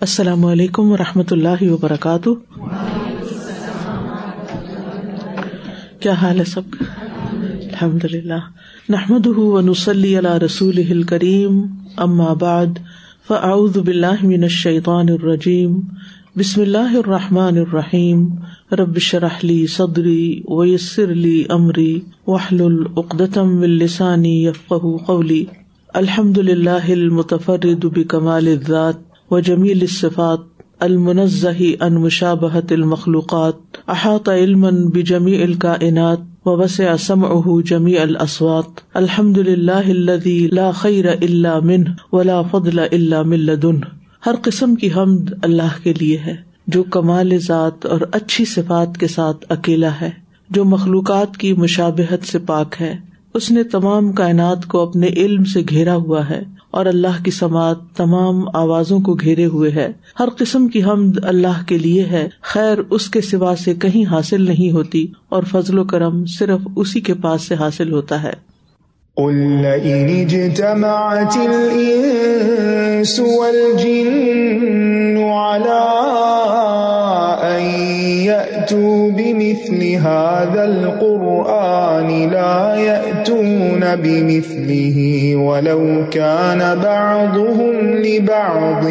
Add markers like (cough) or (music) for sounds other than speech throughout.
السلام علیکم و رحمۃ اللہ وبرکاتہ۔ کیا حال ہے سب؟ کا الحمد للہ نحمد نسلی اللہ رسول کریم بعد، فاعوذ باللہ من الشیطان الرجیم۔ بسم اللہ الرحمٰن الرحیم۔ ربش رحلی صدری ویسر علی عمری وحل العقدم السانی یفق قولی۔ الحمد للہ المتفرد بکمال الذات۔ و جمیل الصفات المنزہ ان مشابہت المخلوقات. احاط علم بجمی الکائنات و وسع سمعه جمی الاسوات الحمد للہ الذي لا خیر الا من ولا فضل الا من لدن ہر قسم کی حمد اللہ کے لیے ہے، جو کمال ذات اور اچھی صفات کے ساتھ اکیلا ہے، جو مخلوقات کی مشابہت سے پاک ہے۔ اس نے تمام کائنات کو اپنے علم سے گھیرا ہوا ہے۔ اور اللہ کی سماعت تمام آوازوں کو گھیرے ہوئے ہے۔ ہر قسم کی حمد اللہ کے لیے ہے۔ خیر اس کے سوا سے کہیں حاصل نہیں ہوتی اور فضل و کرم صرف اسی کے پاس سے حاصل ہوتا ہے۔ هذا القرآن لا يأتون بمثله ولو كان بعضهم لبعض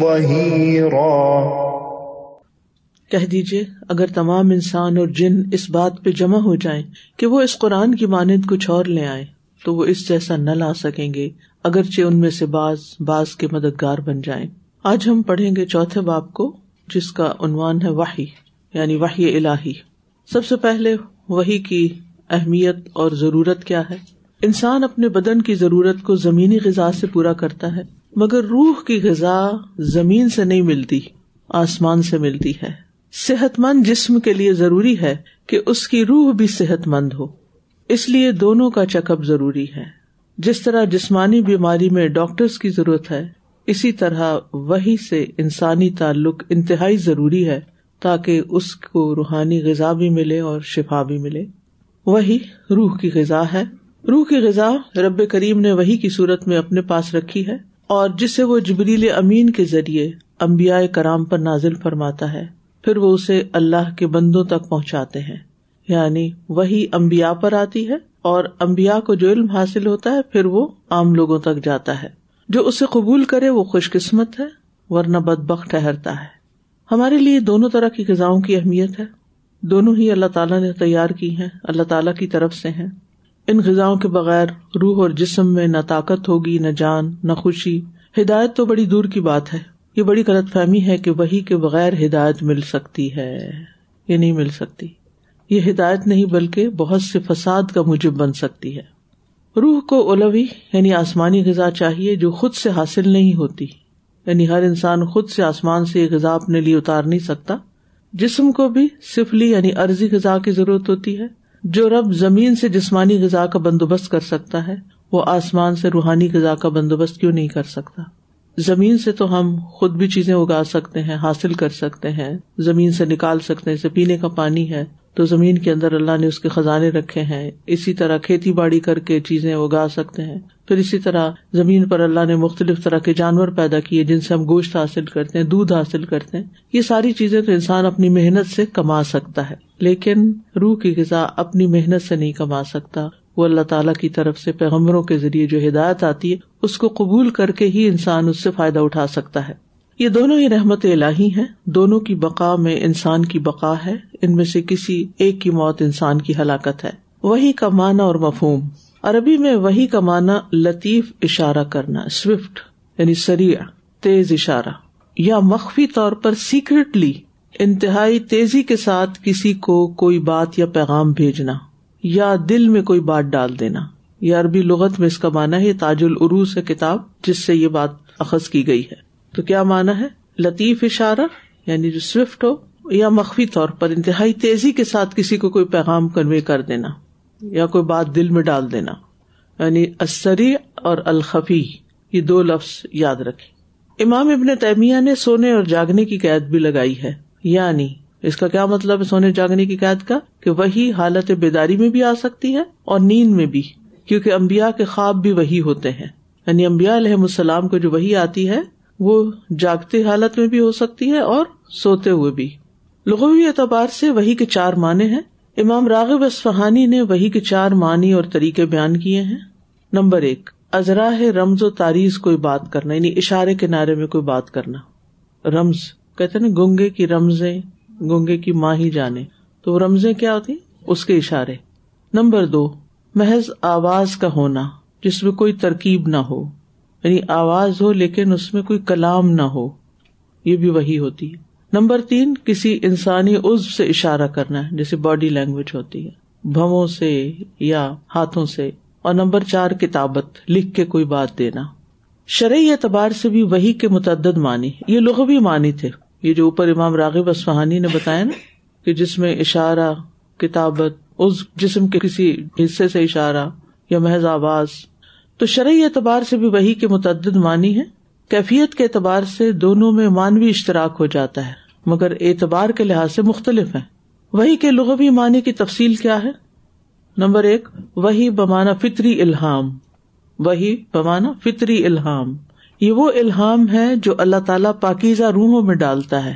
ظهيرا۔ کہہ دیجیے اگر تمام انسان اور جن اس بات پہ جمع ہو جائیں کہ وہ اس قرآن کی مانند کچھ اور لے آئے تو وہ اس جیسا نہ لا سکیں گے، اگرچہ ان میں سے باز باز کے مددگار بن جائیں۔ آج ہم پڑھیں گے چوتھے باپ کو جس کا عنوان ہے واہی یعنی وحی الہی۔ سب سے پہلے وہی کی اہمیت اور ضرورت کیا ہے؟ انسان اپنے بدن کی ضرورت کو زمینی غذا سے پورا کرتا ہے، مگر روح کی غذا زمین سے نہیں ملتی، آسمان سے ملتی ہے۔ صحت مند جسم کے لیے ضروری ہے کہ اس کی روح بھی صحت مند ہو۔ اس لیے دونوں کا چیک اپ ضروری ہے۔ جس طرح جسمانی بیماری میں ڈاکٹرس کی ضرورت ہے اسی طرح وہی سے انسانی تعلق انتہائی ضروری ہے تاکہ اس کو روحانی غذا بھی ملے اور شفا بھی ملے۔ وہی روح کی غذا ہے۔ روح کی غذا رب کریم نے وہی کی صورت میں اپنے پاس رکھی ہے اور جسے وہ جبریل امین کے ذریعے امبیا کرام پر نازل فرماتا ہے۔ پھر وہ اسے اللہ کے بندوں تک پہنچاتے ہیں۔ یعنی وہی امبیا پر آتی ہے اور امبیا کو جو علم حاصل ہوتا ہے پھر وہ عام لوگوں تک جاتا ہے۔ جو اسے قبول کرے وہ خوش قسمت ہے، ورنہ بد بخ ٹہرتا ہے۔ ہمارے لیے دونوں طرح کی غذاؤں کی اہمیت ہے۔ دونوں ہی اللہ تعالیٰ نے تیار کی ہیں، اللہ تعالیٰ کی طرف سے ہیں۔ ان غذاؤں کے بغیر روح اور جسم میں نہ طاقت ہوگی، نہ جان، نہ خوشی۔ ہدایت تو بڑی دور کی بات ہے۔ یہ بڑی غلط فہمی ہے کہ وہی کے بغیر ہدایت مل سکتی ہے یہ نہیں مل سکتی۔ یہ ہدایت نہیں بلکہ بہت سے فساد کا مجب بن سکتی ہے۔ روح کو اولوی یعنی آسمانی غذا چاہیے جو خود سے حاصل نہیں ہوتی۔ یعنی ہر انسان خود سے آسمان سے یہ غذا اپنے لیے اتار نہیں سکتا۔ جسم کو بھی سفلی یعنی عرضی غذا کی ضرورت ہوتی ہے۔ جو رب زمین سے جسمانی غذا کا بندوبست کر سکتا ہے، وہ آسمان سے روحانی غذا کا بندوبست کیوں نہیں کر سکتا؟ زمین سے تو ہم خود بھی چیزیں اگا سکتے ہیں، حاصل کر سکتے ہیں۔ زمین سے نکال سکتے ہیں پینے کا پانی ہے۔ تو زمین کے اندر اللہ نے اس کے خزانے رکھے ہیں۔ اسی طرح کھیتی باڑی کر کے چیزیں اگا سکتے ہیں۔ پھر اسی طرح زمین پر اللہ نے مختلف طرح کے جانور پیدا کیے جن سے ہم گوشت حاصل کرتے ہیں، دودھ حاصل کرتے ہیں۔ یہ ساری چیزیں تو انسان اپنی محنت سے کما سکتا ہے، لیکن روح کی غذا اپنی محنت سے نہیں کما سکتا۔ وہ اللہ تعالیٰ کی طرف سے پیغمبروں کے ذریعے جو ہدایت آتی ہے، اس کو قبول کر کے ہی انسان اس سے فائدہ اٹھا سکتا ہے۔ یہ دونوں ہی رحمت الہی ہیں، دونوں کی بقا میں انسان کی بقا ہے، ان میں سے کسی ایک کی موت انسان کی ہلاکت ہے۔ وہی کا معنی اور مفہوم۔ عربی میں وہی کا معنی لطیف اشارہ کرنا سوئفٹ یعنی سریا تیز اشارہ، یا مخفی طور پر سیکرٹلی انتہائی تیزی کے ساتھ کسی کو کوئی بات یا پیغام بھیجنا، یا دل میں کوئی بات ڈال دینا۔ یہ عربی لغت میں اس کا مانا ہے تاج العروس ہے کتاب، جس سے یہ بات اخذ کی گئی ہے۔ تو کیا مانا ہے؟ لطیف اشارہ یعنی جو سوئفٹ ہو، یا مخفی طور پر انتہائی تیزی کے ساتھ کسی کو کوئی پیغام کنوے کر دینا، یا کوئی بات دل میں ڈال دینا۔ یعنی اسری اور الخفی، یہ دو لفظ یاد رکھے امام ابن تیمیہ نے سونے اور جاگنے کی قید بھی لگائی ہے۔ یعنی اس کا کیا مطلب ہے سونے جاگنے کی قید کا؟ کہ وہی حالت بیداری میں بھی آ سکتی ہے اور نیند میں بھی، کیونکہ امبیا کے خواب بھی وہی ہوتے ہیں۔ یعنی امبیا علیہ السلام کو جو وہی آتی ہے وہ جاگتی حالت میں بھی ہو سکتی ہے اور سوتے ہوئے بھی۔ لغوی اعتبار سے وہی کے چار معنی ہیں۔ امام راغب اسفہانی نے وہی کے چار معنی اور طریقے بیان کیے ہیں۔ نمبر ایک، ازراہ رمز و تاریخ کوئی بات کرنا یعنی اشارے کے میں کوئی بات کرنا۔ رمز، کہتے نا، گنگے کی رمزیں، گنگے کی ماں ہی جانے تو رمزیں کیا ہوتی؟ اس کے اشارے۔ نمبر دو، محض آواز کا ہونا، جس میں کوئی ترکیب نہ ہو۔ یعنی آواز ہو لیکن اس میں کوئی کلام نہ ہو، یہ بھی وہی ہوتی ہے۔ نمبر تین، کسی انسانی عزو سے اشارہ کرنا ہے، جیسے باڈی لینگویج ہوتی ہے، بھموں سے یا ہاتھوں سے۔ اور نمبر چار، کتابت، لکھ کے کوئی بات دینا۔ شرعی اعتبار سے بھی وہی کے متعدد معنی یہ لوگ بھی معنی تھے۔ یہ جو اوپر امام راغب اسفہانی نے بتایا نا کہ جس میں اشارہ، کتابت اس جسم کے کسی حصے سے اشارہ یا محض آواز تو شرعی اعتبار سے بھی وہی کے متعدد معنی ہے کیفیت کے اعتبار سے دونوں میں مانوی اشتراک ہو جاتا ہے، مگر اعتبار کے لحاظ سے مختلف ہے وہی کے لغوی معنی کی تفصیل کیا ہے؟ نمبر ایک وہی بمانا فطری الحام وہی بمانا فطری الحام یہ وہ الحام ہے جو اللہ تعالیٰ پاکیزہ روحوں میں ڈالتا ہے۔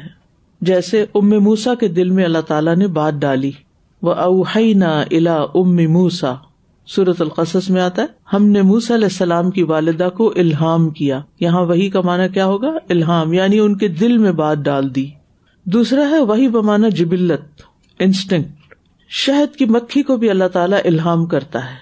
جیسے ام موسا کے دل میں اللہ تعالیٰ نے بات ڈالی۔ وہ اوہینا الا ام موسا سورت القصص میں آتا ہے، ہم نے موس علیہ السلام کی والدہ کو الحام کیا۔ یہاں وہی کا مانا کیا ہوگا؟ الحام یعنی ان کے دل میں بات ڈال دی۔ دوسرا ہے، وہی بمانا جبلت انسٹنگ شہد کی مکھی کو بھی اللہ تعالیٰ الحام کرتا ہے۔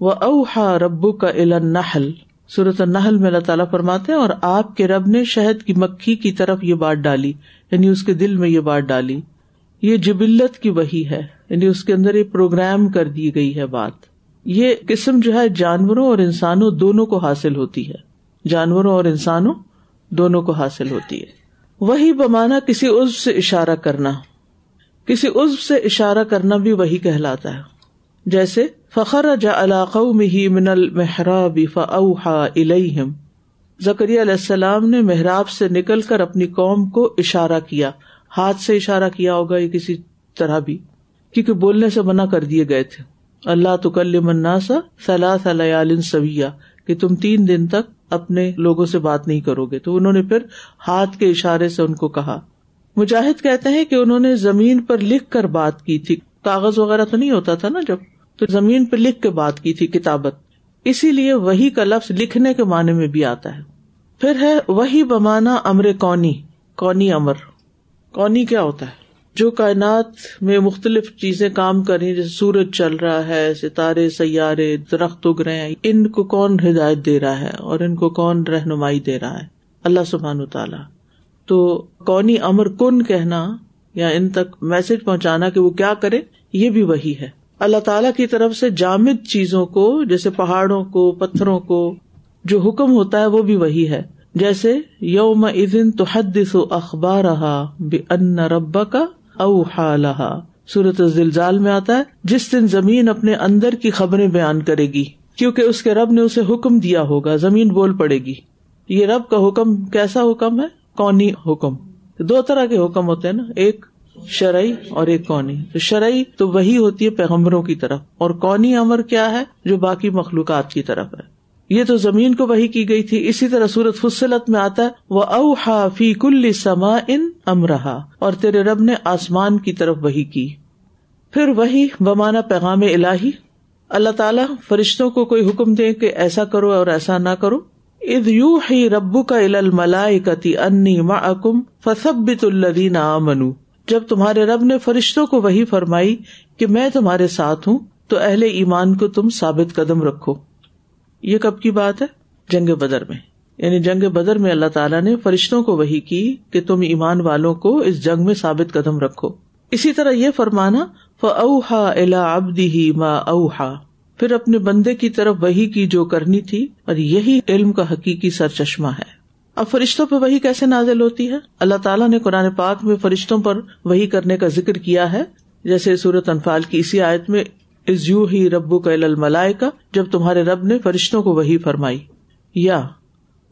وہ اوہا ربو کا نحل صورت النحل میں اللہ تعالیٰ فرماتے ہیں، اور آپ کے رب نے شہد کی مکھی کی طرف یہ بات ڈالی یعنی اس کے دل میں یہ بات ڈالی۔ یہ جبلت کی وہی ہے یعنی اس کے اندر یہ پروگرام کر دی گئی ہے بات۔ یہ قسم جو ہے جانوروں اور انسانوں دونوں کو حاصل ہوتی ہے۔ جانوروں اور انسانوں دونوں کو حاصل ہوتی ہے۔ وہی بمانا کسی عزب سے اشارہ کرنا، کسی عزب سے اشارہ کرنا بھی وہی کہلاتا ہے۔ جیسے فخر جا علاق میں ہی من المحراب فاوحا الیہم۔ زکری علیہ السلام نے محراب سے نکل کر اپنی قوم کو اشارہ کیا۔ ہاتھ سے اشارہ کیا ہوگا یا کسی طرح بھی، کیونکہ بولنے سے منع کر دیے گئے تھے۔ اللہ تو کل مناسا صلاح سویا کہ تم تین دن تک اپنے لوگوں سے بات نہیں کرو گے۔ تو انہوں نے پھر ہاتھ کے اشارے سے ان کو کہا۔ مجاہد کہتے ہیں کہ انہوں نے زمین پر لکھ کر بات کی تھی۔ کاغذ وغیرہ تو نہیں ہوتا تھا نا جب؟ تو زمین پہ لکھ کے بات کی تھی کتابت۔ اسی لیے وہی کا لفظ لکھنے کے معنی میں بھی آتا ہے۔ پھر ہے وہی بمانا امر کونی کونی امر۔ کونی کیا ہوتا ہے؟ جو کائنات میں مختلف چیزیں کام کر رہی جیسے سورج چل رہا ہے ستارے سیارے، درخت اگ رہے ہیں، ان کو کون ہدایت دے رہا ہے اور ان کو کون رہنمائی دے رہا ہے؟ اللہ سبحان تعالیٰ۔ تو کونی امر کن کہنا یا ان تک میسج پہنچانا کہ وہ کیا کرے، یہ بھی وہی ہے۔ اللہ تعالیٰ کی طرف سے جامد چیزوں کو، جیسے پہاڑوں کو، پتھروں کو، جو حکم ہوتا ہے، وہ بھی وہی ہے۔ جیسے یوم ادن تو حدث و اخبار رہا بے ان رب کا اوہا سورت زلزال میں آتا ہے، جس دن زمین اپنے اندر کی خبریں بیان کرے گی، کیونکہ اس کے رب نے اسے حکم دیا ہوگا، زمین بول پڑے گی۔ یہ رب کا حکم کیسا حکم ہے؟ کونی حکم۔ دو طرح کے حکم ہوتے ہیں نا، ایک شرعی اور ایک کونی۔ تو شرعی تو وہی ہوتی ہے پیغمبروں کی طرف، اور کونی امر کیا ہے؟ جو باقی مخلوقات کی طرف ہے۔ یہ تو زمین کو وہی کی گئی تھی، اسی طرح سورت فصلت میں آتا ہے وہ اوہا فی کل سما ان امرہا اور تیرے رب نے آسمان کی طرف وہی کی۔ پھر وہی بمانا پیغام الہی۔ اللہ تعالیٰ فرشتوں کو کوئی حکم دے کہ ایسا کرو اور ایسا نہ کرو۔ اد یو ہی ربو کا الملائی کتی انی مکم فسبت الدین منو جب تمہارے رب نے فرشتوں کو وہی فرمائی کہ میں تمہارے ساتھ ہوں، تو اہل ایمان کو تم ثابت قدم رکھو۔ یہ کب کی بات ہے؟ جنگ بدر میں۔ یعنی جنگ بدر میں اللہ تعالیٰ نے فرشتوں کو وہی کی کہ تم ایمان والوں کو اس جنگ میں ثابت قدم رکھو۔ اسی طرح یہ فرمانا اوہا الا ابدی ہی ما اوہا پھر اپنے بندے کی طرف وہی کی جو کرنی تھی، اور یہی علم کا حقیقی سر چشمہ ہے۔ اب فرشتوں پہ وہی کیسے نازل ہوتی ہے؟ اللہ تعالیٰ نے قرآن پاک میں فرشتوں پر وہی کرنے کا ذکر کیا ہے۔ جیسے سورت انفال کی اسی آیت میں از یو ہی ربو کا الملائے کا جب تمہارے رب نے فرشتوں کو وہی فرمائی۔ یا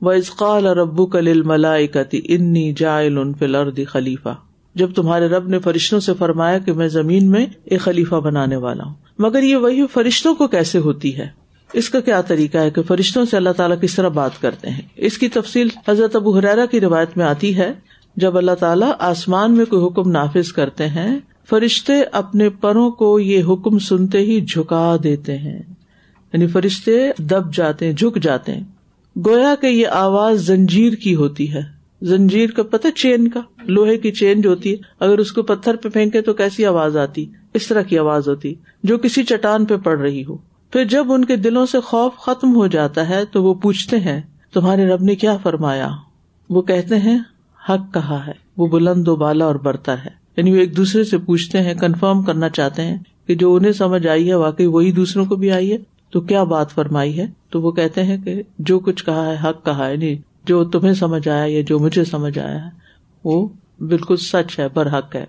و ازقال ربو کل ملائے کا انی جائل فل خلیفہ جب تمہارے رب نے فرشتوں سے فرمایا کہ میں زمین میں ایک خلیفہ بنانے والا ہوں۔ مگر یہ وہی فرشتوں کو کیسے ہوتی ہے؟ اس کا کیا طریقہ ہے کہ فرشتوں سے اللہ تعالیٰ کس طرح بات کرتے ہیں؟ اس کی تفصیل حضرت ابو حرارا کی روایت میں آتی ہے۔ جب اللہ تعالیٰ آسمان میں کوئی حکم نافذ کرتے ہیں فرشتے اپنے پروں کو یہ حکم سنتے ہی جھکا دیتے ہیں۔ یعنی فرشتے دب جاتے ہیں، جھک جاتے ہیں۔ گویا کہ یہ آواز زنجیر کی ہوتی ہے۔ زنجیر کا پتہ چین کا؟ لوہے کی چین جو ہوتی ہے۔ اگر اس کو پتھر پہ پھینکے تو کیسی آواز آتی؟ اس طرح کی آواز ہوتی، جو کسی چٹان پہ پڑ رہی ہو۔ پھر جب ان کے دلوں سے خوف ختم ہو جاتا ہے تو وہ پوچھتے ہیں، تمہارے رب نے کیا فرمایا؟ وہ کہتے ہیں، حق کہا ہے۔ وہ بلند و بالا اور برتا ہے۔ یعنی وہ ایک دوسرے سے پوچھتے ہیں کنفرم کرنا چاہتے ہیں کہ جو انہیں سمجھ آئی ہے، واقعی وہی دوسروں کو بھی آئی ہے۔ تو کیا بات فرمائی ہے؟ تو وہ کہتے ہیں کہ جو کچھ کہا ہے، حق کہا ہے۔ نہیں جو تمہیں سمجھ آیا یا جو مجھے سمجھ آیا ہے، وہ بالکل سچ ہے برحق ہے۔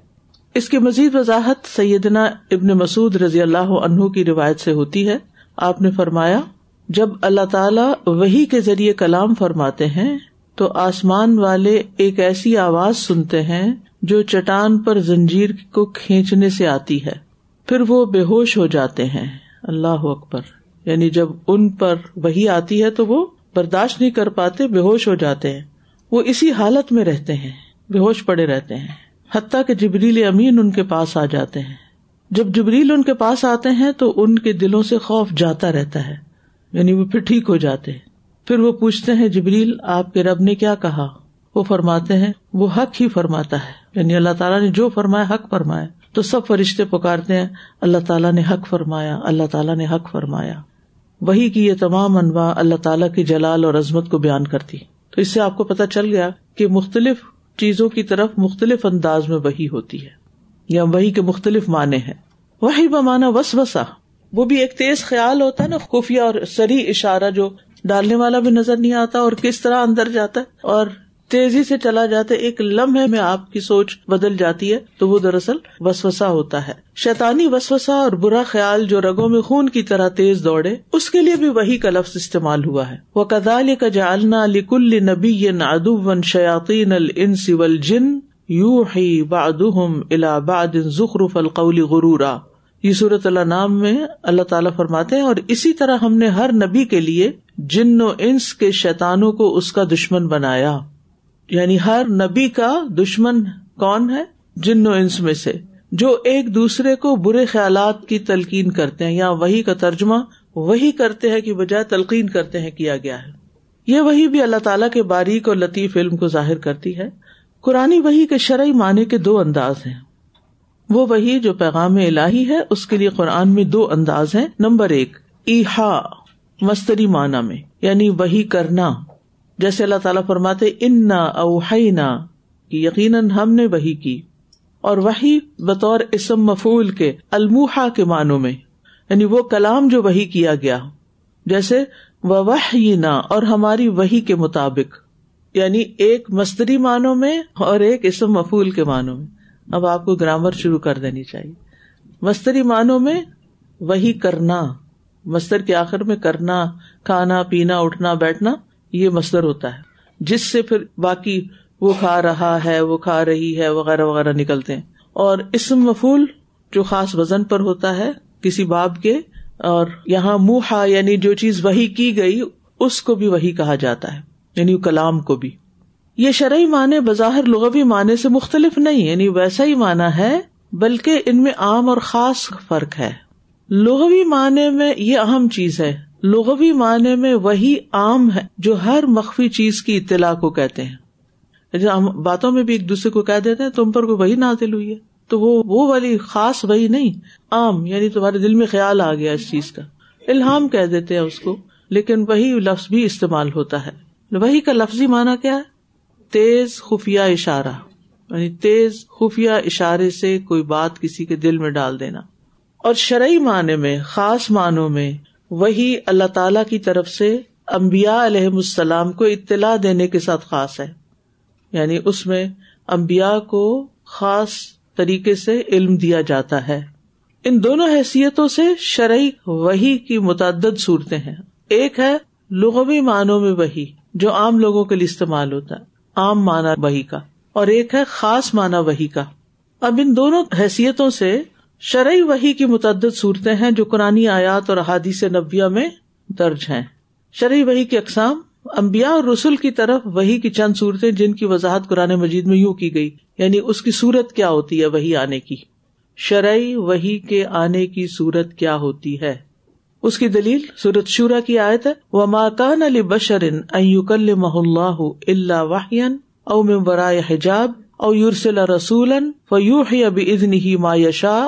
اس کی مزید وضاحت سیدنا ابن مسعد رضی اللہ عنہ کی روایت سے ہوتی ہے۔ آپ نے فرمایا، جب اللہ تعالی وہی کے ذریعے کلام فرماتے ہیں، تو آسمان والے ایک ایسی آواز سنتے ہیں جو چٹان پر زنجیر کو کھینچنے سے آتی ہے۔ پھر وہ بے ہوش ہو جاتے ہیں۔ اللہ اکبر۔ یعنی جب ان پر وہی آتی ہے تو وہ برداشت نہیں کر پاتے، بے ہوش ہو جاتے ہیں۔ وہ اسی حالت میں رہتے ہیں۔ بے ہوش پڑے رہتے ہیں۔ حتیٰ کہ جبریل امین ان کے پاس آ جاتے ہیں۔ جب جبریل ان کے پاس آتے ہیں تو ان کے دلوں سے خوف جاتا رہتا ہے۔ یعنی وہ پھر ٹھیک ہو جاتے ہیں۔ پھر وہ پوچھتے ہیں، جبریل، آپ کے رب نے کیا کہا؟ وہ فرماتے ہیں، وہ حق ہی فرماتا ہے۔ یعنی اللہ تعالیٰ نے جو فرمایا حق فرمایا۔ تو سب فرشتے پکارتے ہیں، اللہ تعالیٰ نے حق فرمایا، اللہ تعالیٰ نے حق فرمایا۔ وہی کی یہ تمام انواع اللہ تعالیٰ کی جلال اور عظمت کو بیان کرتی۔ تو اس سے آپ کو پتا چل گیا کہ مختلف چیزوں کی طرف مختلف انداز میں وہی ہوتی ہے، یا وہی کے مختلف معنی ہے وہی بمانا وس وسا وہ بھی ایک تیز خیال ہوتا ہے نا، خفیہ اور سری اشارہ جو ڈالنے والا بھی نظر نہیں آتا اور کس طرح اندر جاتا ہے۔ اور تیزی سے چلا جاتا ہے ایک لمحے میں آپ کی سوچ بدل جاتی ہے، تو وہ دراصل وسوسا ہوتا ہے۔ شیتانی وسوسا اور برا خیال جو رگوں میں خون کی طرح تیز دوڑے، اس کے لیے بھی وہی کا لفظ استعمال ہوا ہے۔ وہ کدال کا جالنا لکل نبی ادو شیاطین الانس والجن یو ہی بادم الا باد زخرف القول غرورا۔ یہ صورت اللہ نام میں اللہ تعالیٰ فرماتے ہیں، اور اسی طرح ہم نے ہر نبی کے لیے جن و انس کے شیتانوں کو اس کا دشمن بنایا۔ یعنی ہر نبی کا دشمن کون ہے؟ جن و انس میں سے، جو ایک دوسرے کو برے خیالات کی تلقین کرتے ہیں، یا وہی کا ترجمہ وہی کرتے ہیں کہ بجائے تلقین کرتے ہیں کیا گیا ہے۔ یہ وہی بھی اللہ تعالیٰ کے باریک اور لطیف علم کو ظاہر کرتی ہے۔ قرآن وہی کے شرعی معنی کے دو انداز ہیں۔ وہ وہی جو پیغام الہی ہے، اس کے لیے قرآن میں دو انداز ہیں۔ نمبر ایک ایحا مستری معنی میں یعنی وہی کرنا۔ جیسے اللہ تعالیٰ فرماتے ان اوہینا یقیناً ہم نے وہی کی۔ اور وہی بطور اسم مفول کے الموہا کے معنوں میں یعنی وہ کلام جو وہی کیا گیا۔ جیسے وہ اور ہماری وہی کے مطابق۔ یعنی ایک مستری معنوں میں اور ایک اسم مفول کے معنوں میں۔ اب آپ کو گرامر شروع کر دینی چاہیے۔ مستری معنوں میں وہی کرنا۔ مستر کے آخر میں کرنا، کھانا، پینا، اٹھنا، بیٹھنا۔ یہ مستر ہوتا ہے۔ جس سے پھر باقی وہ کھا رہا ہے، وہ کھا رہی ہے، وغیرہ وغیرہ نکلتے ہیں۔ اور اسم مفول جو خاص وزن پر ہوتا ہے کسی باب کے، اور یہاں منہ یعنی جو چیز وہی کی گئی، اس کو بھی وہی کہا جاتا ہے۔ یعنی کلام کو بھی۔ یہ شرعی معنی بظاہر لغوی معنی سے مختلف نہیں یعنی ویسا ہی مانا ہے، بلکہ ان میں عام اور خاص فرق ہے۔ لغوی معنی میں یہ اہم چیز ہے لغوی معنی میں وہی عام ہے جو ہر مخفی چیز کی اطلاع کو کہتے ہیں۔ اچھا، ہم باتوں میں بھی ایک دوسرے کو کہہ دیتے ہیں، تم پر کوئی وہی نازل ہوئی ہے۔ تو وہ وہ والی خاص وہی نہیں، عام یعنی تمہارے دل میں خیال آ گیا اس چیز کا۔ الحام کہہ دیتے ہیں اس کو، لیکن وہی لفظ بھی استعمال ہوتا ہے۔ وہی کا لفظی معنی کیا ہے؟ تیز خفیہ اشارہ یعنی تیز خفیہ اشارے سے کوئی بات کسی کے دل میں ڈال دینا۔ اور شرعی معنی میں، خاص معنوں میں وہی اللہ تعالی کی طرف سے امبیا علیہ السلام کو اطلاع دینے کے ساتھ خاص ہے۔ یعنی اس میں امبیا کو خاص طریقے سے علم دیا جاتا ہے۔ ان دونوں حیثیتوں سے شرعی وہی کی متعدد صورتیں ہیں۔ ایک ہے لغوی معنوں میں وہی جو عام لوگوں کے لیے استعمال ہوتا ہے، عام مانا وہی کا، اور ایک ہے خاص مانا وہی کا۔ اب ان دونوں حیثیتوں سے شرعی وہی کی متعدد صورتیں ہیں جو قرآن آیات اور احادیث نبیہ میں درج ہیں۔ شرعی وہی کی اقسام امبیا اور رسول کی طرف وہی کی چند صورتیں جن کی وضاحت قرآن مجید میں یوں کی گئی یعنی اس کی صورت کیا ہوتی ہے وہی آنے کی۔ شرعی وہی کے آنے کی صورت کیا ہوتی ہے؟ اس کی دلیل سورت شورا کی آیت ہے۔ وہ ماکان علی بشرن ایوکل اللہ اللہ واہین او برائے حجاب او یورسل رسول فیوح اب ادن ہی ما یشا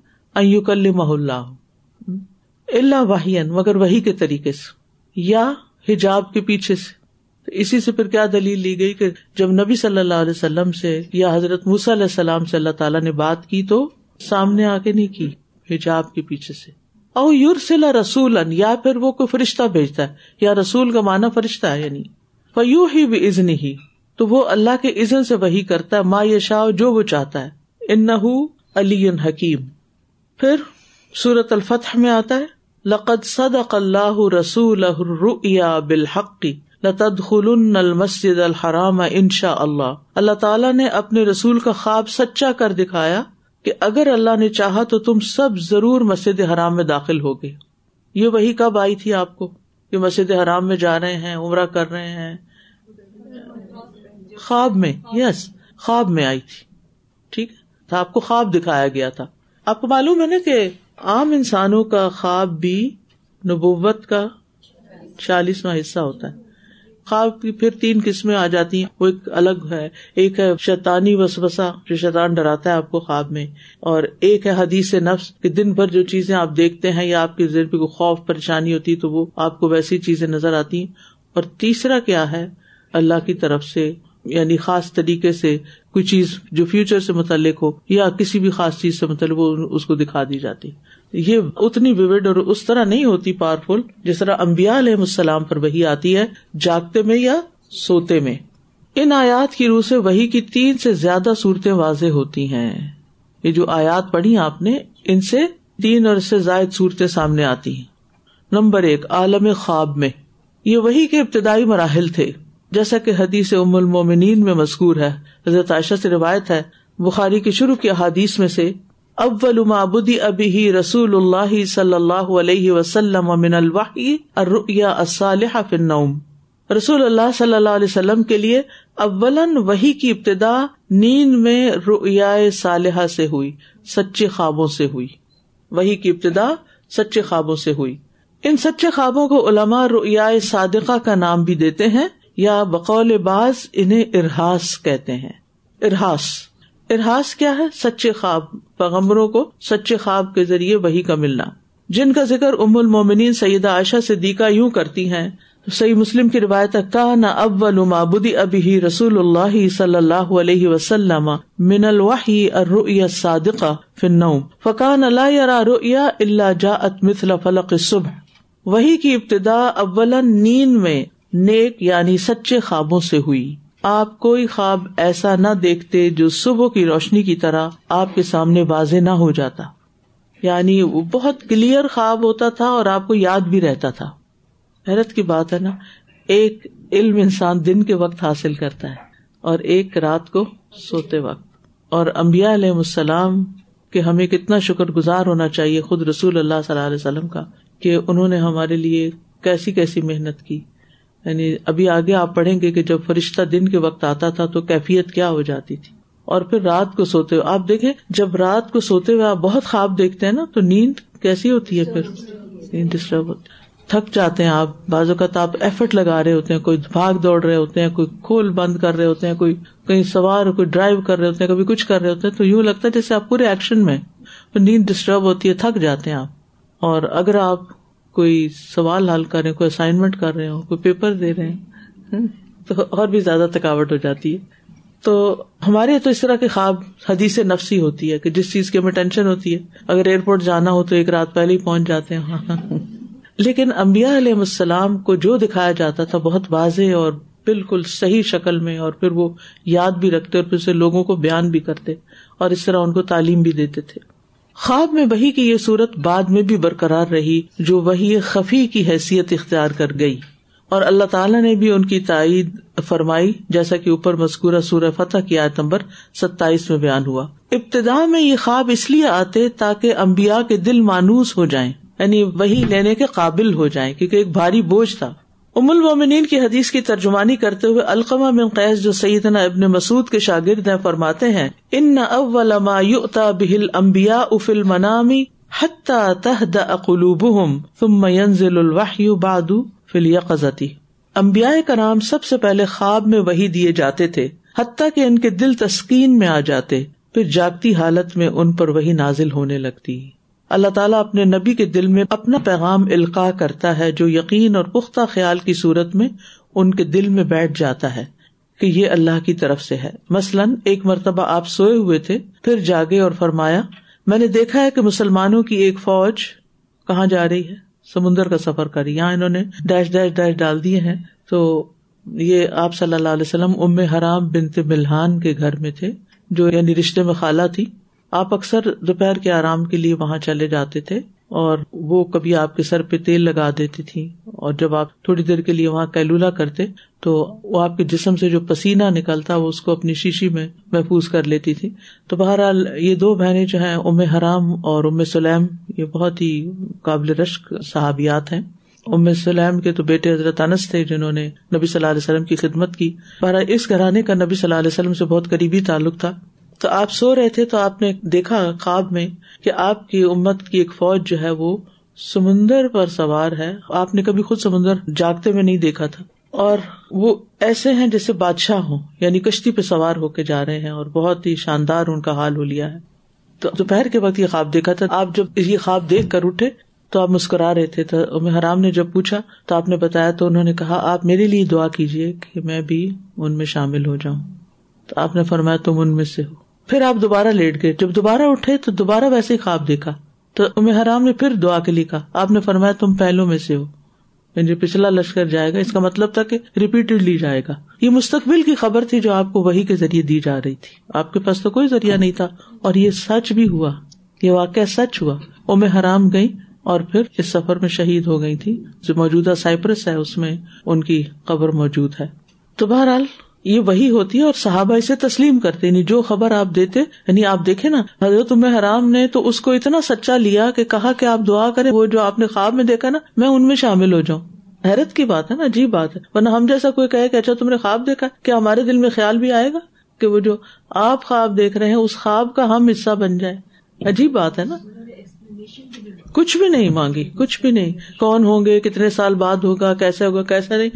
علی اللہ اللہ واہین مگر وہی کے طریقے سے، یا حجاب کے پیچھے سے۔ اسی سے پھر کیا دلیل لی گئی کہ جب نبی صلی اللہ علیہ وسلم سے یا حضرت علیہ السلام سے اللہ تعالیٰ نے بات کی تو سامنے آ کے نہیں کی، حجاب کے پیچھے سے۔ او یور سلا رسول یا پھر وہ کوئی فرشتہ بھیجتا ہے، یا رسول کا مانا فرشتہ ہے یعنی۔ فیو ہی بھی ازن ہی تو وہ اللہ کے عزن سے وہی کرتا ہے، ما یشا جو وہ چاہتا ہے۔ ان علی حکیم۔ پھر سورت الفتح میں آتا ہے، لقد صدق اللہ رسول بالحقی لطد خلن المسد الحرام ان شاء اللہ اللہ تعالیٰ نے اپنے رسول کا خواب سچا کر دکھایا کہ اگر اللہ نے چاہا تو تم سب ضرور مسجد حرام میں داخل ہوگے۔ یہ وہی کب آئی تھی آپ کو؟ کہ مسجد حرام میں جا رہے ہیں، عمرہ کر رہے ہیں۔ خواب میں یس خواب میں آئی تھی۔ ٹھیک ہے آپ کو خواب دکھایا گیا تھا۔ آپ کو معلوم ہے نا کہ عام انسانوں کا خواب بھی نبوت کا چالیسواں حصہ ہوتا ہے۔ خواب کی پھر تین قسمیں آ جاتی ہیں۔ وہ ایک الگ ہے۔ ایک ہے شیطانی وسوسا جو شیطان ڈراتا ہے آپ کو خواب میں۔ اور ایک ہے حدیث نفس کہ دن بھر جو چیزیں آپ دیکھتے ہیں یا آپ کے ذہن پہ کوئی خوف، پریشانی ہوتی تو وہ آپ کو ویسی چیزیں نظر آتی۔ ہیں اور تیسرا کیا ہے؟ اللہ کی طرف سے یعنی خاص طریقے سے کوئی چیز جو فیوچر سے متعلق ہو یا کسی بھی خاص چیز سے متعلق وہ اس کو دکھا دی جاتی۔ یہ اتنی ووڈ اور اس طرح نہیں ہوتی پاورفل جس طرح امبیا علیہ السلام پر وہی آتی ہے جاگتے میں یا سوتے میں۔ ان آیات کی روح سے وہی کی تین سے زیادہ صورتیں واضح ہوتی ہیں۔ یہ جو آیات پڑھی آپ نے، ان سے تین اور اس سے زائد صورتیں سامنے آتی ہیں۔ نمبر ایک، عالم خواب میں۔ یہ وہی کے ابتدائی مراحل تھے۔ جیسا کہ حدیث ام المومنین میں مذکور ہے، حضرت عائشہ سے روایت ہے، بخاری کے شروع کی حادیث میں سے، اول معبودی ابی ہی رسول اللہ صلی اللہ علیہ وسلم من الوحی الرؤیا الصالح فی النوم۔ رسول اللہ صلی اللہ علیہ وسلم کے لیے اول وہی کی ابتدا نیند میں رؤیا صالحہ سے ہوئی، سچے خوابوں سے ہوئی۔ وہی کی ابتدا سچے خوابوں سے ہوئی۔ ان سچے خوابوں کو علماء رؤیا صادقہ کا نام بھی دیتے ہیں۔ یا بقول باز انہیں ارحاس کہتے ہیں۔ ارحاس ارحاس کیا ہے؟ سچے خواب۔ پیغمبروں کو سچے خواب کے ذریعے وہی کا ملنا۔ جن کا ذکر ام المومنین سیدہ عائشہ صدیقہ یوں کرتی ہیں صحیح مسلم کی روایت کا نہ اول معبودی ابھی رسول اللہ صلی اللہ علیہ وسلم من الوحی الرؤیا الصادقہ فی النوم، فکان لا يرى رؤیا الا جاءت مثل فلق الصبح۔ وہی کی ابتدا اول نیند میں نیک یعنی سچے خوابوں سے ہوئی۔ آپ کوئی خواب ایسا نہ دیکھتے جو صبح کی روشنی کی طرح آپ کے سامنے واضح نہ ہو جاتا۔ یعنی وہ بہت کلیئر خواب ہوتا تھا اور آپ کو یاد بھی رہتا تھا۔ حیرت کی بات ہے نا، ایک علم انسان دن کے وقت حاصل کرتا ہے اور ایک رات کو سوتے وقت۔ اور امبیا علیہ السلام کے ہمیں کتنا شکر گزار ہونا چاہیے خود رسول اللہ صلی اللہ علیہ وسلم کا کہ انہوں نے ہمارے لیے کیسی کیسی محنت کی۔ یعنی ابھی آگے آپ پڑھیں گے کہ جب فرشتہ دن کے وقت آتا تھا تو کیفیت کیا ہو جاتی تھی۔ اور پھر رات کو سوتے ہوئے، آپ دیکھیں، جب رات کو سوتے ہوئے آپ بہت خواب دیکھتے ہیں نا، تو نیند کیسی ہوتی ہے پھر؟ نیند ڈسٹرب ہوتی تھک جاتے ہیں آپ۔ بعض اوقات آپ ایفرٹ لگا رہے ہوتے ہیں، کوئی بھاگ دوڑ رہے ہوتے ہیں، کوئی کھول بند کر رہے ہوتے ہیں، کوئی کہیں سوار، کوئی ڈرائیو کر رہے ہوتے ہیں، کبھی کچھ کر رہے ہوتے ہیں، تو یوں لگتا ہے جیسے آپ پورے ایکشن میں نیند ڈسٹرب ہوتی ہے، تھک جاتے ہیں آپ۔ اور اگر آپ کوئی سوال حل کر رہے کوئی اسائنمنٹ کر رہے ہوں، کوئی پیپر دے رہے ہیں تو اور بھی زیادہ تھکاوٹ ہو جاتی ہے۔ تو ہمارے تو اس طرح کے خواب حدیث نفسی ہوتی ہے کہ جس چیز کی ہمیں ٹینشن ہوتی ہے، اگر ایئرپورٹ جانا ہو تو ایک رات پہلے ہی پہنچ جاتے ہیں۔ (laughs) لیکن امبیا علیہ السلام کو جو دکھایا جاتا تھا بہت واضح اور بالکل صحیح شکل میں، اور پھر وہ یاد بھی رکھتے اور پھر سے لوگوں کو بیان بھی کرتے اور اس طرح ان کو تعلیم بھی دیتے تھے۔ خواب میں وہی کی یہ صورت بعد میں بھی برقرار رہی، جو وہی خفی کی حیثیت اختیار کر گئی۔ اور اللہ تعالیٰ نے بھی ان کی تائید فرمائی، جیسا کہ اوپر مذکورہ سورہ فتح کی آیت نمبر ستائیس میں بیان ہوا۔ ابتدا میں یہ خواب اس لیے آتے تاکہ امبیا کے دل مانوس ہو جائیں یعنی وہی لینے کے قابل ہو جائیں، کیونکہ ایک بھاری بوجھ تھا۔ ام المومنین کی حدیث کی ترجمانی کرتے ہوئے القمہ بن قیس جو سیدنا ابن مسعود کے شاگرد ہیں، فرماتے ہیں، ان اول ما یؤتا به الانبیاء فی المنام حتى تهدأ قلوبهم ثم ينزل الوحی بعد فی الیقظۃ انبیاء کرام سب سے پہلے خواب میں وہی دیے جاتے تھے، حتیٰ کہ ان کے دل تسکین میں آ جاتے، پھر جاگتی حالت میں ان پر وہی نازل ہونے لگتی۔ اللہ تعالیٰ اپنے نبی کے دل میں اپنا پیغام القاع کرتا ہے جو یقین اور پختہ خیال کی صورت میں ان کے دل میں بیٹھ جاتا ہے کہ یہ اللہ کی طرف سے ہے۔ مثلاً ایک مرتبہ آپ سوئے ہوئے تھے، پھر جاگے اور فرمایا، میں نے دیکھا ہے کہ مسلمانوں کی ایک فوج کہاں جا رہی ہے؟ سمندر کا سفر کری یہاں انہوں نے ڈیش ڈیش ڈیش ڈال دیے ہیں۔ تو یہ آپ صلی اللہ علیہ وسلم ام حرام بنت ملحان کے گھر میں تھے، جو یعنی رشتے میں خالہ تھی۔ آپ اکثر دوپہر کے آرام کے لیے وہاں چلے جاتے تھے اور وہ کبھی آپ کے سر پہ تیل لگا دیتی تھی اور جب آپ تھوڑی دیر کے لیے وہاں کیلولا کرتے تو وہ آپ کے جسم سے جو پسینہ نکلتا وہ اس کو اپنی شیشی میں محفوظ کر لیتی تھی۔ تو بہرحال یہ دو بہنیں جو ہیں، ام حرام اور ام سلیم، یہ بہت ہی قابل رشک صحابیات ہیں۔ ام سلیم کے تو بیٹے حضرت انس تھے جنہوں نے نبی صلی اللہ علیہ وسلم کی خدمت کی۔ بہرحال اس گھرانے کا نبی صلی اللہ علیہ وسلم سے بہت قریبی تعلق تھا۔ تو آپ سو رہے تھے تو آپ نے دیکھا خواب میں کہ آپ کی امت کی ایک فوج جو ہے وہ سمندر پر سوار ہے۔ آپ نے کبھی خود سمندر جاگتے میں نہیں دیکھا تھا۔ اور وہ ایسے ہیں جیسے بادشاہ ہوں یعنی کشتی پہ سوار ہو کے جا رہے ہیں اور بہت ہی شاندار ان کا حال ہو لیا ہے۔ تو دوپہر کے وقت یہ خواب دیکھا تھا۔ آپ جب یہ خواب دیکھ کر اٹھے تو آپ مسکرا رہے تھے تو حرام نے جب پوچھا تو آپ نے بتایا تو انہوں نے کہا، آپ میرے لیے دعا کیجیے کہ میں بھی ان میں شامل ہو جاؤں۔ تو آپ نے فرمایا تم ان میں سے ہو۔ پھر آپ دوبارہ لیٹ گئے۔ جب دوبارہ اٹھے تو دوبارہ ویسے ہی خواب دیکھا۔ تو حرام نے پھر دعا کے لیے کہا۔ آپ نے فرمایا تم پہلو میں سے ہو۔ یعنی پچھلا لشکر جائے گا۔ اس کا مطلب تھا کہ ریپیٹڈلی جائے گا۔ یہ مستقبل کی خبر تھی جو آپ کو وہی کے ذریعے دی جا رہی تھی۔ آپ کے پاس تو کوئی ذریعہ نہیں تھا۔ اور یہ سچ بھی ہوا۔ یہ واقعہ سچ ہوا۔ وہ میں حرام گئی اور پھر اس سفر میں شہید ہو گئی تھی جو موجودہ سائپرس ہے، اس میں ان کی قبر موجود ہے۔ تو بہرحال یہ وہی ہوتی ہے اور صحابہ اسے تسلیم کرتے یعنی جو خبر آپ دیتے یعنی آپ دیکھے نا، حضرت حرام نے تو اس کو اتنا سچا لیا کہ کہا کہ آپ دعا کریں، وہ جو آپ نے خواب میں دیکھا نا، میں ان میں شامل ہو جاؤں۔ حیرت کی بات ہے نا، عجیب بات ہے۔ ورنہ ہم جیسا کوئی کہ اچھا تم نے خواب دیکھا، کیا ہمارے دل میں خیال بھی آئے گا کہ وہ جو آپ خواب دیکھ رہے ہیں، اس خواب کا ہم حصہ بن جائے عجیب بات ہے نا۔ کچھ بھی نہیں مانگی، کچھ بھی نہیں۔ کون ہوں گے، کتنے سال بعد ہوگا، کیسے ہوگا کیسا نہیں۔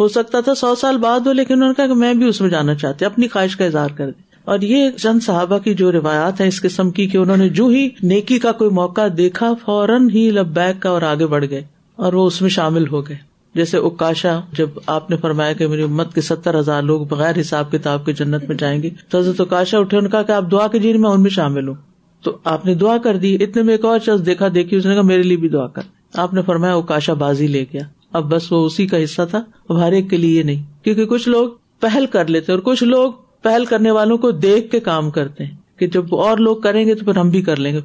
ہو سکتا تھا سو سال بعد ہو، لیکن انہوں نے کہا کہ میں بھی اس میں جانا چاہتی، اپنی خواہش کا اظہار کر دیں اور یہ چند صحابہ کی جو روایات ہیں اس قسم کی کہ انہوں نے جو ہی نیکی کا کوئی موقع دیکھا، فوراً ہی لب بیک کا اور آگے بڑھ گئے اور وہ اس میں شامل ہو گئے۔ جیسے اکاشا جب آپ نے فرمایا کہ میری امت کے ستر ہزار لوگ بغیر حساب کتاب کے جنت میں جائیں گے، تو حضرت اکاشا اٹھے ان کا کہ آپ دعا کے کیجیے، میں ان میں شامل ہوں۔ تو آپ نے دعا کر دی۔ اتنے میں ایک اور شخص دیکھا، دیکھی، اس نے کہا، میرے لیے بھی دعا کر۔ آپ نے فرمایا، وہ کاشا بازی لے گیا۔ اب بس وہ اسی کا حصہ تھا۔ اب ہر ایک کے لیے نہیں۔ کیونکہ کچھ لوگ پہل کر لیتے اور کچھ لوگ پہل کرنے والوں کو دیکھ کے کام کرتے ہیں کہ جب اور لوگ کریں گے تو پھر ہم بھی کر لیں گے۔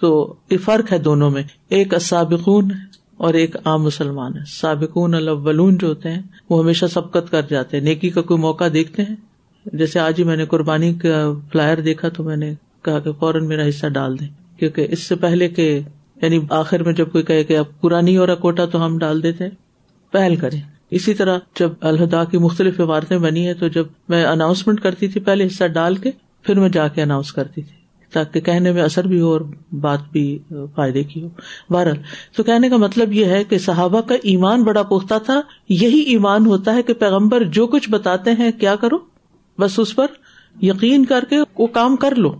تو یہ فرق ہے دونوں میں۔ ایک سابقون اور ایک عام مسلمان ہے سابقون الاولون جو ہوتے ہیں، وہ ہمیشہ سبقت کر جاتے ہیں۔ نیکی کا کوئی موقع دیکھتے ہیں؟ جیسے آج ہی میں نے قربانی کا فلائر دیکھا تو میں نے کہا کہ فوراً میرا حصہ ڈال دیں، کیونکہ اس سے پہلے کہ یعنی آخر میں جب کوئی کہے کہ اب پورا نہیں ہو رہا کوٹا تو ہم ڈال دیتے پہل کریں۔ اسی طرح جب الہدا کی مختلف عمارتیں بنی ہے تو جب میں اناؤنسمنٹ کرتی تھی پہلے حصہ ڈال کے، پھر میں جا کے اناؤنس کرتی تھی، تاکہ کہنے میں اثر بھی ہو اور بات بھی فائدے کی ہو۔ بہرحال، تو کہنے کا مطلب یہ ہے کہ صحابہ کا ایمان بڑا پختہ تھا۔ یہی ایمان ہوتا ہے کہ پیغمبر جو کچھ بتاتے ہیں کیا کرو؟ بس اس پر یقین کر کے وہ کام کر لو۔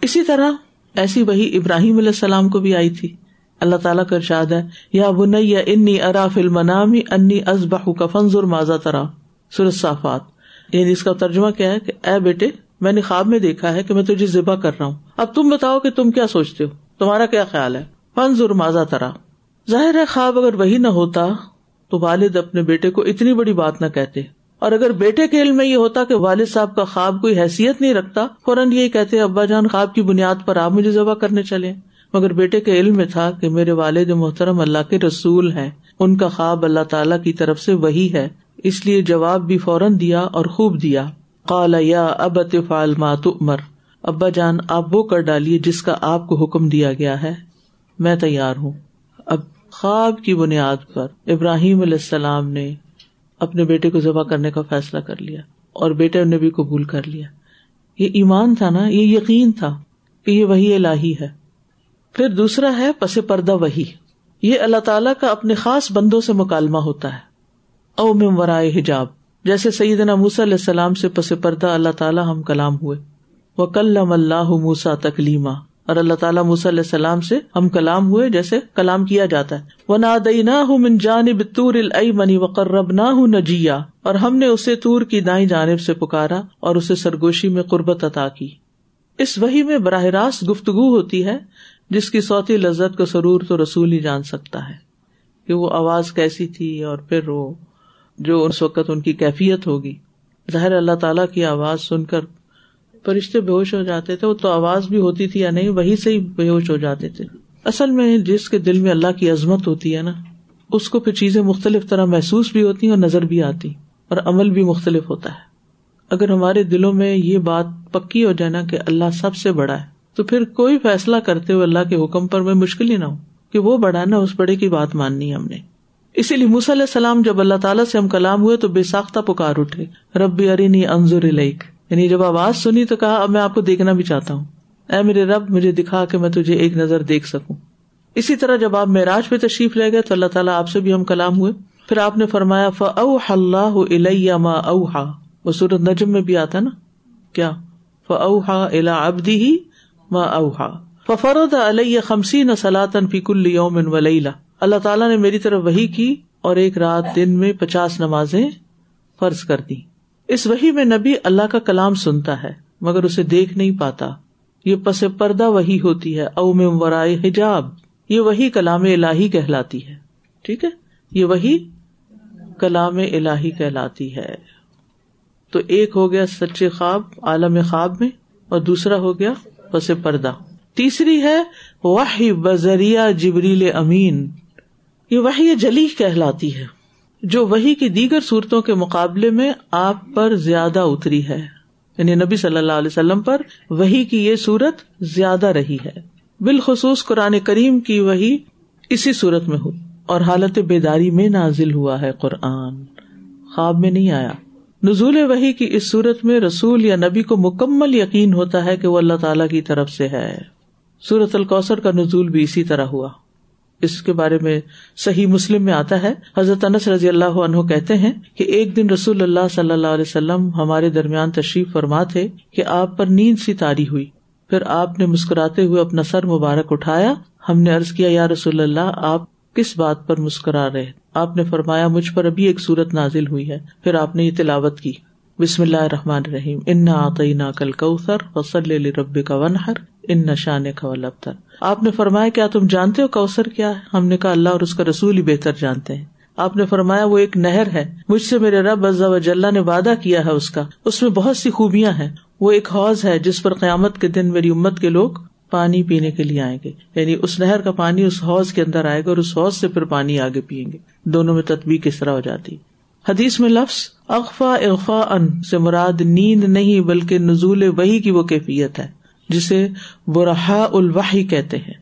اسی طرح ایسی وہی ابراہیم علیہ السلام کو بھی آئی تھی۔ اللہ تعالیٰ کا ارشاد ہے، یا بنیا انی اراف المنامی انی ازبہ کا فنزر ماضا ترا۔ صافات۔ یعنی اس کا ترجمہ کیا ہے کہ اے بیٹے، میں نے خواب میں دیکھا ہے کہ میں تجھے ذبح کر رہا ہوں۔ اب تم بتاؤ کہ تم کیا سوچتے ہو؟ تمہارا کیا خیال ہے؟ فنزر ماضا ترا۔ ظاہر ہے، خواب اگر وہی نہ ہوتا تو والد اپنے بیٹے کو اتنی بڑی بات نہ کہتے۔ اور اگر بیٹے کے علم میں یہ ہوتا کہ والد صاحب کا خواب کوئی حیثیت نہیں رکھتا، فوراً یہی کہتے ابا جان، خواب کی بنیاد پر آپ مجھے ذبح کرنے چلے مگر بیٹے کے علم میں تھا کہ میرے والد محترم اللہ کے رسول ہیں۔ ان کا خواب اللہ تعالیٰ کی طرف سے وہی ہے۔ اس لیے جواب بھی فوراً دیا اور خوب دیا۔ قال، یا اب فال مات عمر ابا جان، آپ وہ کر ڈالیے جس کا آپ کو حکم دیا گیا ہے۔ میں تیار ہوں۔ اب خواب کی بنیاد پر ابراہیم علیہ السلام نے اپنے بیٹے کو ذبح کرنے کا فیصلہ کر لیا اور بیٹے نے بھی قبول کر لیا۔ یہ ایمان تھا نا، یہ یقین تھا کہ یہ وہی الہی ہے۔ پھر دوسرا ہے، پس پردہ وہی یہ اللہ تعالیٰ کا اپنے خاص بندوں سے مکالمہ ہوتا ہے۔ او میں ورائے حجاب۔ جیسے سعید موس علیہ السلام سے پس پردہ اللہ تعالیٰ ہم کلام ہوئے۔ وہ اللہ موسا تکلیما۔ اور اللہ تعالیٰ موس علیہ السلام سے ہم کلام ہوئے جیسے کلام کیا جاتا ہے۔ وہ نادئی نہ ہوں من جانب تور منی وقرب نہ ہوں نجیا اور ہم نے اسے تور کی دائیں جانب سے پکارا اور اسے سرگوشی میں قربت عطا کی۔ اس وہی میں براہ راست گفتگو ہوتی ہے، جس کی سوتی لذت کا سرور تو رسول ہی جان سکتا ہے۔ کہ وہ آواز کیسی تھی اور پھر وہ، جو اس وقت ان کی کیفیت ہوگی۔ ظاہر اللہ تعالیٰ کی آواز سن کر فرشتے بے ہوش ہو جاتے تھے، وہ تو آواز بھی ہوتی تھی یا نہیں، وہی سے ہی بے ہوش ہو جاتے تھے۔ اصل میں جس کے دل میں اللہ کی عظمت ہوتی ہے نا، اس کو پھر چیزیں مختلف طرح محسوس بھی ہوتی ہیں اور نظر بھی آتی اور عمل بھی مختلف ہوتا ہے۔ اگر ہمارے دلوں میں یہ بات پکی ہو جائے نا کہ اللہ سب سے بڑا ہے، تو پھر کوئی فیصلہ کرتے ہوئے اللہ کے حکم پر میں مشکل ہی نہ ہو کہ وہ بڑا نا اس بڑے کی بات ماننی ہم نے۔ اسی لیے مس علیہ السلام جب اللہ تعالیٰ سے ہم کلام ہوئے تو بے ساختہ پکار اٹھے۔ ربی ارینی انضر علیک یعنی جب آواز سنی تو کہا، اب میں آپ کو دیکھنا بھی چاہتا ہوں۔ اے میرے رب، مجھے دکھا کہ میں تجھے ایک نظر دیکھ سکوں۔ اسی طرح جب آپ معراج پہ تشریف لے گئے تو اللہ تعالیٰ آپ سے بھی ہم کلام ہوئے۔ پھر آپ نے فرمایا ف او اللہ ما اوہا وہ سورت نجم میں بھی آتا نا؟ کیا؟ ف اوہا الا ابدی ہی ما اوہا ففرد علیہ خمسین سلاطن فی کل یوم اللہ تعالیٰ نے میری طرف وہی کی اور ایک رات دن میں پچاس نمازیں فرض کر دی اس وہی میں نبی اللہ کا کلام سنتا ہے، مگر اسے دیکھ نہیں پاتا۔ یہ پس پردہ وہی ہوتی ہے او میں ورائے حجاب۔ یہ وہی کلام الہی کہلاتی ہے۔ ٹھیک ہے؟ یہ وہی کلام الہی کہلاتی ہے۔ تو ایک ہو گیا سچے خواب، عالم خواب میں، اور دوسرا ہو گیا پس پردہ۔ تیسری ہے، وحی بذریعہ جبریل امین۔ یہ وحی جلی کہلاتی ہے۔ جو وہی کی دیگر صورتوں کے مقابلے میں آپ پر زیادہ اتری ہے۔ یعنی نبی صلی اللہ علیہ وسلم پر وہی کی یہ صورت زیادہ رہی ہے۔ بالخصوص قرآن کریم کی وہی اسی صورت میں ہوئی اور حالت بیداری میں نازل ہوا ہے قرآن۔ خواب میں نہیں آیا۔ نزول وہی کی اس صورت میں رسول یا نبی کو مکمل یقین ہوتا ہے کہ وہ اللہ تعالی کی طرف سے ہے۔ سورت الکوثر کا نزول بھی اسی طرح ہوا۔ اس کے بارے میں صحیح مسلم میں آتا ہے۔ حضرت انس رضی اللہ عنہ کہتے ہیں کہ ایک دن رسول اللہ صلی اللہ علیہ وسلم ہمارے درمیان تشریف فرما تھے کہ آپ پر نیند سی تاری ہوئی۔ پھر آپ نے مسکراتے ہوئے اپنا سر مبارک اٹھایا۔ ہم نے ارض کیا، یا رسول اللہ، آپ کس بات پر مسکرا رہے آپ نے فرمایا، مجھ پر ابھی ایک صورت نازل ہوئی ہے۔ پھر آپ نے یہ تلاوت کی۔ بسم اللہ الرحمن الرحیم۔ ان آتی کل کوثر وسل رب کا ونہر ان نشان کا لبتر آپ نے فرمایا، کیا تم جانتے ہو کوثر کیا ہے؟ ہم نے کہا، اللہ اور اس کا رسول ہی بہتر جانتے ہیں۔ آپ نے فرمایا، وہ ایک نہر ہے۔ مجھ سے میرے رب ازا وجاللہ نے وعدہ کیا ہے اس کا۔ اس میں بہت سی خوبیاں ہیں۔ وہ ایک حوض ہے جس پر قیامت کے دن میری امت کے لوگ پانی پینے کے لیے آئیں گے۔ یعنی اس نہر کا پانی اس حوض کے اندر آئے گا اور اس حوض سے پھر پانی آگے پیئیں گے۔ دونوں میں تدبی کس طرح ہو جاتی۔ حدیث میں لفظ اغفا اغفا ان سے مراد نیند نہیں، بلکہ نزول وہی کی وہ کیفیت ہے۔ جسے برہا الواحی کہتے ہیں۔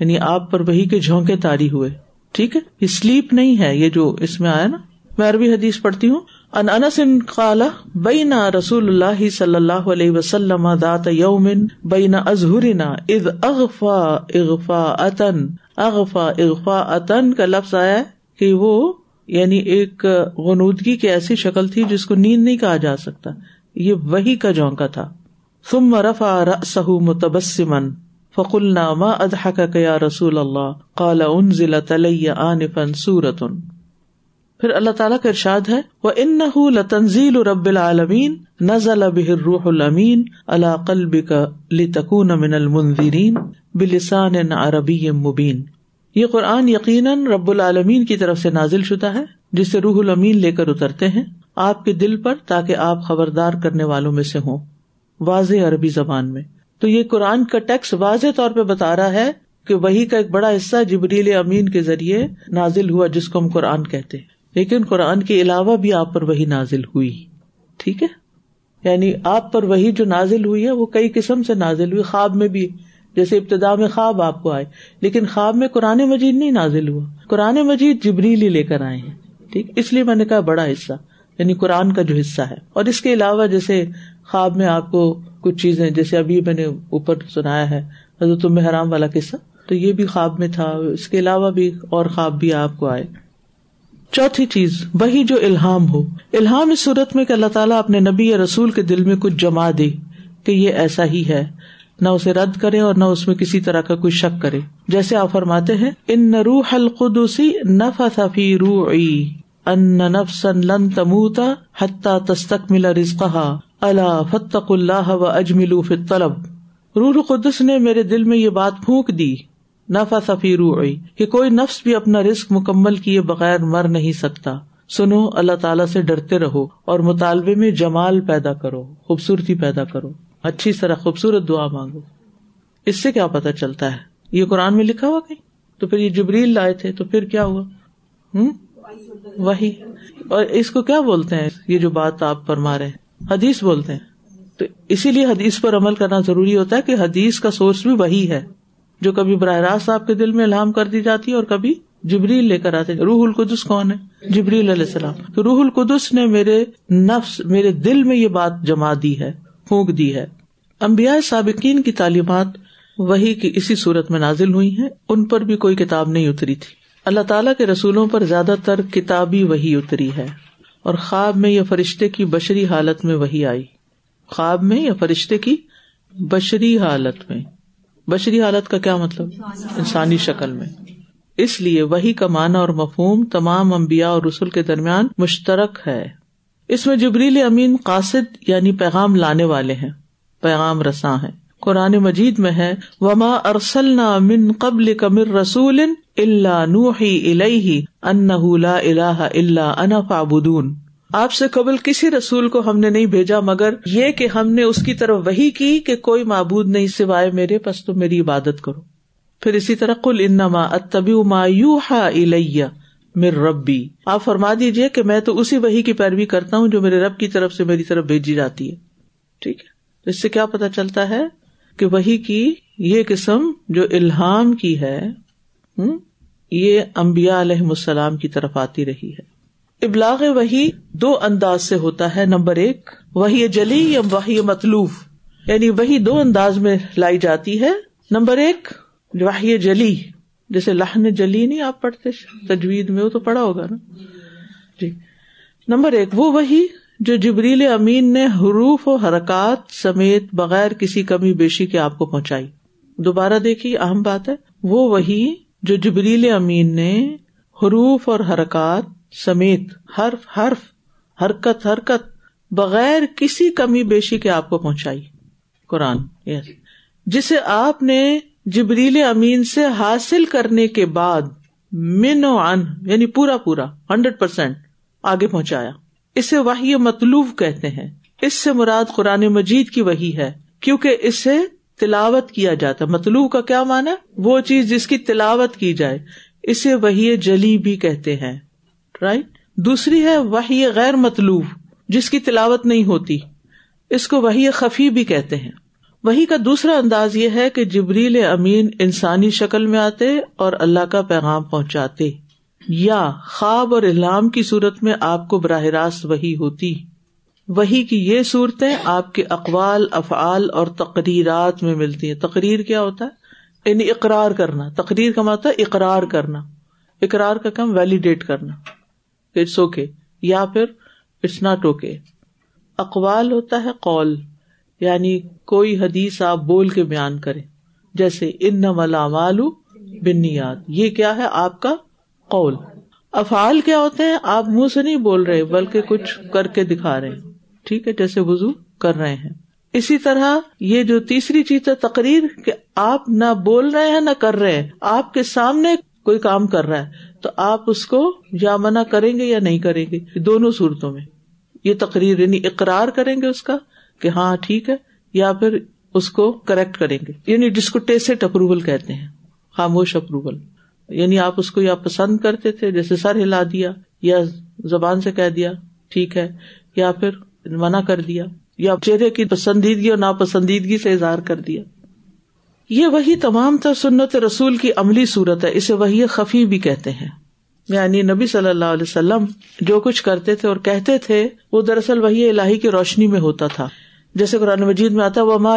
یعنی آپ پر وہی کے جھونکے تاری ہوئے۔ ٹھیک ہے؟ یہ سلیپ نہیں ہے، یہ جو اس میں آیا نا۔ میں عربی حدیث پڑھتی ہوں۔ ان انس ان قالا بین رسول اللہ صلی اللہ علیہ وسلم دات یومن بین ازہرنا اذ اغفا اغفا اتن اغفا اغفا اتن کا لفظ آیا کہ وہ یعنی ایک غنودگی کی ایسی شکل تھی جس کو نیند نہیں کہا جا سکتا۔ یہ وہی کا جونکا تھا۔ ثم رفع رأسه متبسما، فقلنا، ما ادحكك يا رسول اللہ قال انزلت علی آنفا سورة. پھر اللہ تعالیٰ کا ارشاد ہے وہ ان لتنزیل رب العالمین نزل به الروح الامین على قلبك لتكون من المنذرین بلسان عربی یہ قرآن یقیناً رب العالمین کی طرف سے نازل شدہ ہے، جسے روح الامین لے کر اترتے ہیں، آپ کے دل پر تاکہ آپ خبردار کرنے والوں میں سے ہوں۔ واضح عربی زبان میں۔ تو یہ قرآن کا ٹیکس واضح طور پہ بتا رہا ہے کہ وہی کا ایک بڑا حصہ جبریل امین کے ذریعے نازل ہوا جس کو ہم قرآن کہتے ہیں۔ لیکن قرآن کے علاوہ بھی آپ پر وہی نازل ہوئی۔ ٹھیک ہے؟ یعنی آپ پر وہی جو نازل ہوئی ہے وہ کئی قسم سے نازل ہوئی۔ خواب میں بھی، جیسے ابتدا میں خواب آپ کو آئے، لیکن خواب میں قرآن مجید نہیں نازل ہوا۔ قرآن مجید جبریل ہی لے کر آئے ہیں۔ ٹھیک؟ اس لیے میں نے کہا بڑا حصہ یعنی قرآن کا جو حصہ ہے۔ اور اس کے علاوہ جیسے خواب میں آپ کو کچھ چیزیں، جیسے ابھی میں نے اوپر سنایا ہے، حضرت حرام والا قصہ۔ تو یہ بھی خواب میں تھا، اس کے علاوہ بھی اور خواب بھی آپ کو آئے۔ چوتھی چیز، وہی جو الحام ہو۔ الحام اس صورت میں کہ اللہ تعالیٰ اپنے نبی یا رسول کے دل میں کچھ جما دے کہ یہ ایسا ہی ہے۔ نہ اسے رد کرے اور نہ اس میں کسی طرح کا کوئی شک کرے۔ جیسے آپ فرماتے ہیں، ان نہ روح القدسی نف صفی رو ان نفسن لن تموتا حتہ تستک ملا رزقہ اللہ فتق اللہ و اجملو فی طلب روح القدس نے میرے دل میں یہ بات پھونک دی۔ نفا سفی روئی کہ کوئی نفس بھی اپنا رسک مکمل کیے بغیر مر نہیں سکتا۔ سنو، اللہ تعالیٰ سے ڈرتے رہو اور مطالبے میں جمال پیدا کرو، خوبصورتی پیدا کرو۔ اچھی طرح خوبصورت دعا مانگو۔ اس سے کیا پتا چلتا ہے؟ یہ قرآن میں لکھا ہوا کہیں؟ تو پھر یہ جبریل لائے تھے، تو پھر کیا ہوا؟ ہوں وہی اور اس کو کیا بولتے ہیں؟ یہ جو بات آپ فرما رہے ہیں۔ حدیث بولتے ہیں۔ تو اسی لیے حدیث پر عمل کرنا ضروری ہوتا ہے کہ حدیث کا سورس بھی وہی ہے، جو کبھی براہ راست آپ کے دل میں الحام کر دی جاتی ہے اور کبھی جبریل لے کر آتے روح القدس کون ہے؟ جبریل علیہ السلام۔ تو روح القدس نے میرے نفس، میرے دل میں یہ بات جما دی ہے، پھونک دی ہے۔ امبیا سابقین کی تعلیمات وہی کی اسی صورت میں نازل ہوئی ہیں۔ ان پر بھی کوئی کتاب نہیں اتری تھی۔ اللہ تعالیٰ کے رسولوں پر زیادہ تر کتابی وہی اتری ہے۔ اور خواب میں یا فرشتے کی بشری حالت میں وہی آئی۔ خواب میں یا فرشتے کی بشری حالت میں۔ بشری حالت کا کیا مطلب؟ انسانی شکل میں۔ اس لیے وہی کا معنی اور مفہوم تمام امبیا اور رسول کے درمیان مشترک ہے۔ اس میں جبریل امین قاصد یعنی پیغام لانے والے ہیں، پیغام رساں ہے قرآن مجید میں ہے، وما ارسل من قبل کمر رسول اللہ نوحی اللہ لا الہ الا انا فعبدون آپ سے قبل کسی رسول کو ہم نے نہیں بھیجا، مگر یہ کہ ہم نے اس کی طرف وہی کی کہ کوئی معبود نہیں سوائے میرے، پس تو میری عبادت کرو۔ پھر اسی طرح کل انما اتبی ما یو ہا مر ربی۔ آپ فرما دیجیے کہ میں تو اسی وہی کی پیروی کرتا ہوں جو میرے رب کی طرف سے میری طرف بھیجی جاتی ہے۔ ٹھیک ہے۔ اس سے کیا پتا چلتا ہے کہ وہی کی یہ قسم جو الحام کی ہے یہ امبیا علیہ السلام کی طرف آتی رہی ہے۔ ابلاغ وہی دو انداز سے ہوتا ہے، نمبر ایک وہی جلی یا وہی مطلوب۔ یعنی وہی دو انداز میں لائی جاتی ہے۔ نمبر ایک واہی جلی۔ جیسے لہن جلی نہیں آپ پڑھتے، تجوید میں وہ تو پڑھا ہوگا نا۔ جی۔ نمبر ایک، وہ وہی جو جبریل امین نے حروف و حرکات سمیت بغیر کسی کمی بیشی کے آپ کو پہنچائی۔ دوبارہ دیکھیے، اہم بات ہے، وہ وہی جو جبریل امین نے حروف اور حرکات سمیت حرف حرف حرکت حرکت بغیر کسی کمی بیشی کے آپ کو پہنچائی۔ قرآن یس جسے آپ نے جبریل امین سے حاصل کرنے کے بعد من و ان یعنی پورا پورا، ہنڈریڈ پرسینٹ آگے پہنچایا۔ اسے وہی مطلوب کہتے ہیں۔ اس سے مراد قرآن مجید کی وہی ہے، کیونکہ اس سے تلاوت کیا جاتا مطلوب کا کیا مانا وہ چیز جس کی تلاوت کی جائے۔ اسے وہی جلی بھی کہتے ہیں۔ رائٹ دوسری ہے وہی غیر مطلوب جس کی تلاوت نہیں ہوتی۔ اس کو وہی خفی بھی کہتے ہیں۔ وہی کا دوسرا انداز یہ ہے کہ جبریل امین انسانی شکل میں آتے اور اللہ کا پیغام پہنچاتے۔ یا خواب اور علام کی صورت میں آپ کو براہ راست وہی ہوتی۔ وہی کی یہ صورتیں آپ کے اقوال، افعال اور تقریرات میں ملتی ہیں۔ تقریر کیا ہوتا ہے؟ یعنی اقرار کرنا۔ تقریر کا مطلب اقرار کرنا۔ اقرار کا کم ویلیڈیٹ کرنا۔ اٹس اوکے یا پھر اٹس ناٹ اوکے اقوال ہوتا ہے قول۔ یعنی کوئی حدیث آپ بول کے بیان کرے جیسے ان ملا مالو بنیاد یہ کیا ہے؟ آپ کا قول۔ افعال کیا ہوتے ہیں؟ آپ منہ سے نہیں بول رہے، بلکہ کچھ کر کے دکھا رہے ٹھیک ہے، جیسے وزو کر رہے ہیں۔ اسی طرح یہ جو تیسری چیز ہے، تقریر کہ آپ نہ بول رہے ہیں، نہ کر رہے ہیں۔ آپ کے سامنے کوئی کام کر رہا ہے، تو آپ اس کو یا منع کریں گے یا نہیں کریں گے دونوں صورتوں میں۔ یہ تقریر یعنی اقرار کریں گے اس کا کہ ہاں ٹھیک ہے، یا پھر اس کو کریکٹ کریں گے۔ یعنی جس کو ٹیسٹ اپروول کہتے ہیں، خاموش اپروول یعنی آپ اس کو یا پسند کرتے تھے، جیسے سر ہلا دیا یا زبان سے کہہ دیا، ٹھیک ہے، یا پھر منع کر دیا یا چہرے کی پسندیدگی اور ناپسندیدگی سے اظہار کر دیا۔ یہ وہی تمام تر سنت رسول کی عملی صورت ہے، اسے وہی خفی بھی کہتے ہیں۔ یعنی نبی صلی اللہ علیہ وسلم جو کچھ کرتے تھے اور کہتے تھے، وہ دراصل وہی الہی کی روشنی میں ہوتا تھا۔ جیسے قرآن مجید میں آتا وہ ما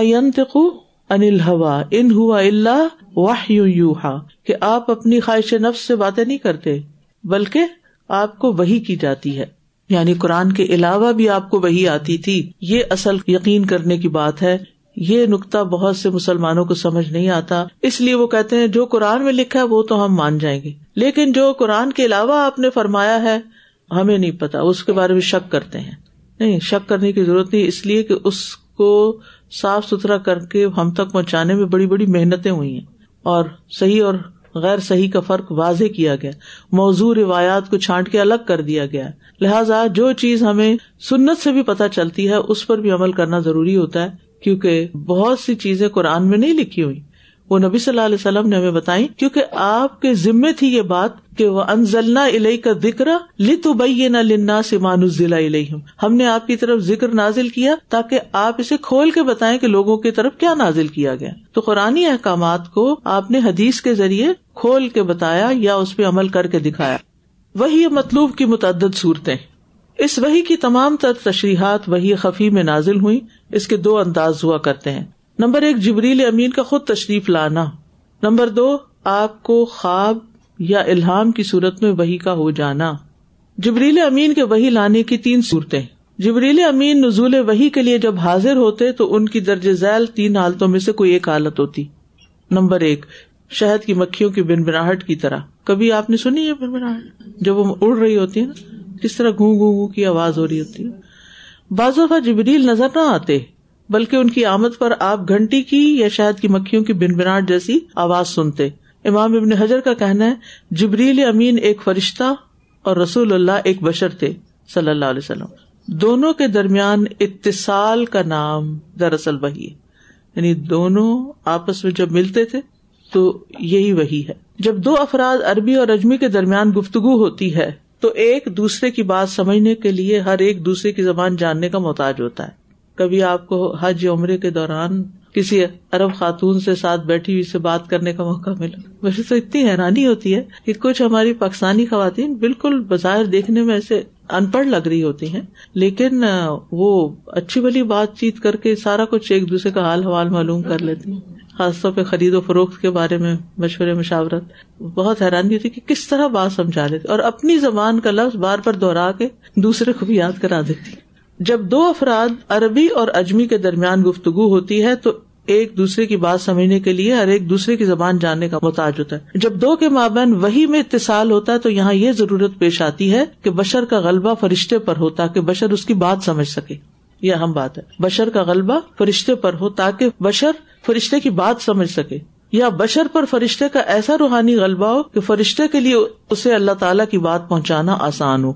انل ہوا ان ہوا اللہ واہ یو کہ آپ اپنی خواہش نفس سے باتیں نہیں کرتے، بلکہ آپ کو وہی کی جاتی ہے۔ یعنی قرآن کے علاوہ بھی آپ کو وہی آتی تھی۔ یہ اصل یقین کرنے کی بات ہے۔ یہ نقطہ بہت سے مسلمانوں کو سمجھ نہیں آتا۔ اس لیے وہ کہتے ہیں، جو قرآن میں لکھا ہے، وہ تو ہم مان جائیں گے۔ لیکن جو قرآن کے علاوہ آپ نے فرمایا ہے، ہمیں نہیں پتا۔ اس کے بارے میں شک کرتے ہیں۔ نہیں، شک کرنے کی ضرورت نہیں۔ اس لیے کہ اس کو صاف ستھرا کر کے ہم تک پہنچانے میں بڑی بڑی محنتیں ہوئی ہیں۔ اور صحیح اور غیر صحیح کا فرق واضح کیا گیا۔ موضوع روایات کو چھانٹ کے الگ کر دیا گیا۔ لہٰذا جو چیز ہمیں سنت سے بھی پتہ چلتی ہے، اس پر بھی عمل کرنا ضروری ہوتا ہے، کیونکہ بہت سی چیزیں قرآن میں نہیں لکھی ہوئی۔ وہ نبی صلی اللہ علیہ وسلم نے ہمیں بتائی، کیونکہ آپ کے ذمے تھی یہ بات کہ وہ انزلنا علیہ کا ذکر لت نہ لنا سمان ضلع ہم نے آپ کی طرف ذکر نازل کیا تاکہ آپ اسے کھول کے بتائیں کہ لوگوں کی طرف کیا نازل کیا گیا۔ تو قرآن احکامات کو آپ نے حدیث کے ذریعے کھول کے بتایا یا اس پہ عمل کر کے دکھایا۔ وہی مطلوب کی متعدد صورتیں۔ اس وہی کی تمام تر تشریحات وہی خفی میں نازل ہوئی اس کے دو انداز ہوا کرتے ہیں۔ نمبر ایک، جبریل امین کا خود تشریف لانا۔ نمبر دو، آپ کو خواب یا الحام کی صورت میں وہی کا ہو جانا۔ جبریل امین کے وہی لانے کی تین صورتیں۔ جبریل امین نزول وہی کے لیے جب حاضر ہوتے تو ان کی درج ذیل تین حالتوں میں سے کوئی ایک حالت ہوتی۔ نمبر ایک، شہد کی مکھیوں کی بن بناہٹ کی طرح۔ کبھی آپ نے سنی ہے بن بناہٹ جب وہ اڑ رہی ہوتی ہے نا، کس طرح گوں گوں گوں کی آواز ہو رہی ہوتی ہے بعض دفعہ جبریل نظر نہ آتے۔ بلکہ ان کی آمد پر آپ گھنٹی کی یا شہد کی مکھیوں کی بن بناٹ جیسی آواز سنتے۔ امام ابن حجر کا کہنا ہے، جبریل امین ایک فرشتہ اور رسول اللہ ایک بشر تھے، صلی اللہ علیہ وسلم۔ دونوں کے درمیان اتصال کا نام دراصل وہی ہے۔ یعنی دونوں آپس میں جب ملتے تھے تو یہی وہی ہے۔ جب دو افراد عربی اور اجمی کے درمیان گفتگو ہوتی ہے تو ایک دوسرے کی بات سمجھنے کے لیے ہر ایک دوسرے کی زبان جاننے کا محتاج ہوتا ہے۔ کبھی آپ کو حج عمرے کے دوران کسی ارب خاتون سے ساتھ بیٹھی ہوئی سے بات کرنے کا موقع ملا۔ ویسے تو اتنی حیرانی ہوتی ہے کہ کچھ ہماری پاکستانی خواتین بالکل بظاہر دیکھنے میں ایسے ان پڑھ لگ رہی ہوتی ہیں، لیکن وہ اچھی بلی بات چیت کر کے سارا کچھ ایک دوسرے کا حال حوال معلوم کر لیتی ہیں۔ خاص طور پہ خرید و فروخت کے بارے میں مشورے، مشاورت۔ بہت حیرانی ہوتی کہ کس طرح بات سمجھا لیتی اور اپنی زبان کا لفظ بار بار دوہرا کے دوسرے کو بھی یاد کرا دیتی جب دو افراد عربی اور اجمی کے درمیان گفتگو ہوتی ہے تو ایک دوسرے کی بات سمجھنے کے لیے ہر ایک دوسرے کی زبان جاننے کا محتاج ہوتا ہے۔ جب دو کے مابین وہی میں اتصال ہوتا ہے تو یہاں یہ ضرورت پیش آتی ہے کہ بشر کا غلبہ فرشتے پر ہو تاکہ بشر اس کی بات سمجھ سکے۔ یہ اہم بات ہے۔ بشر کا غلبہ فرشتے پر ہو تاکہ بشر فرشتے کی بات سمجھ سکے۔ یا بشر پر فرشتے کا ایسا روحانی غلبہ ہو کہ فرشتے کے لیے اسے اللہ تعالیٰ کی بات پہنچانا آسان ہو۔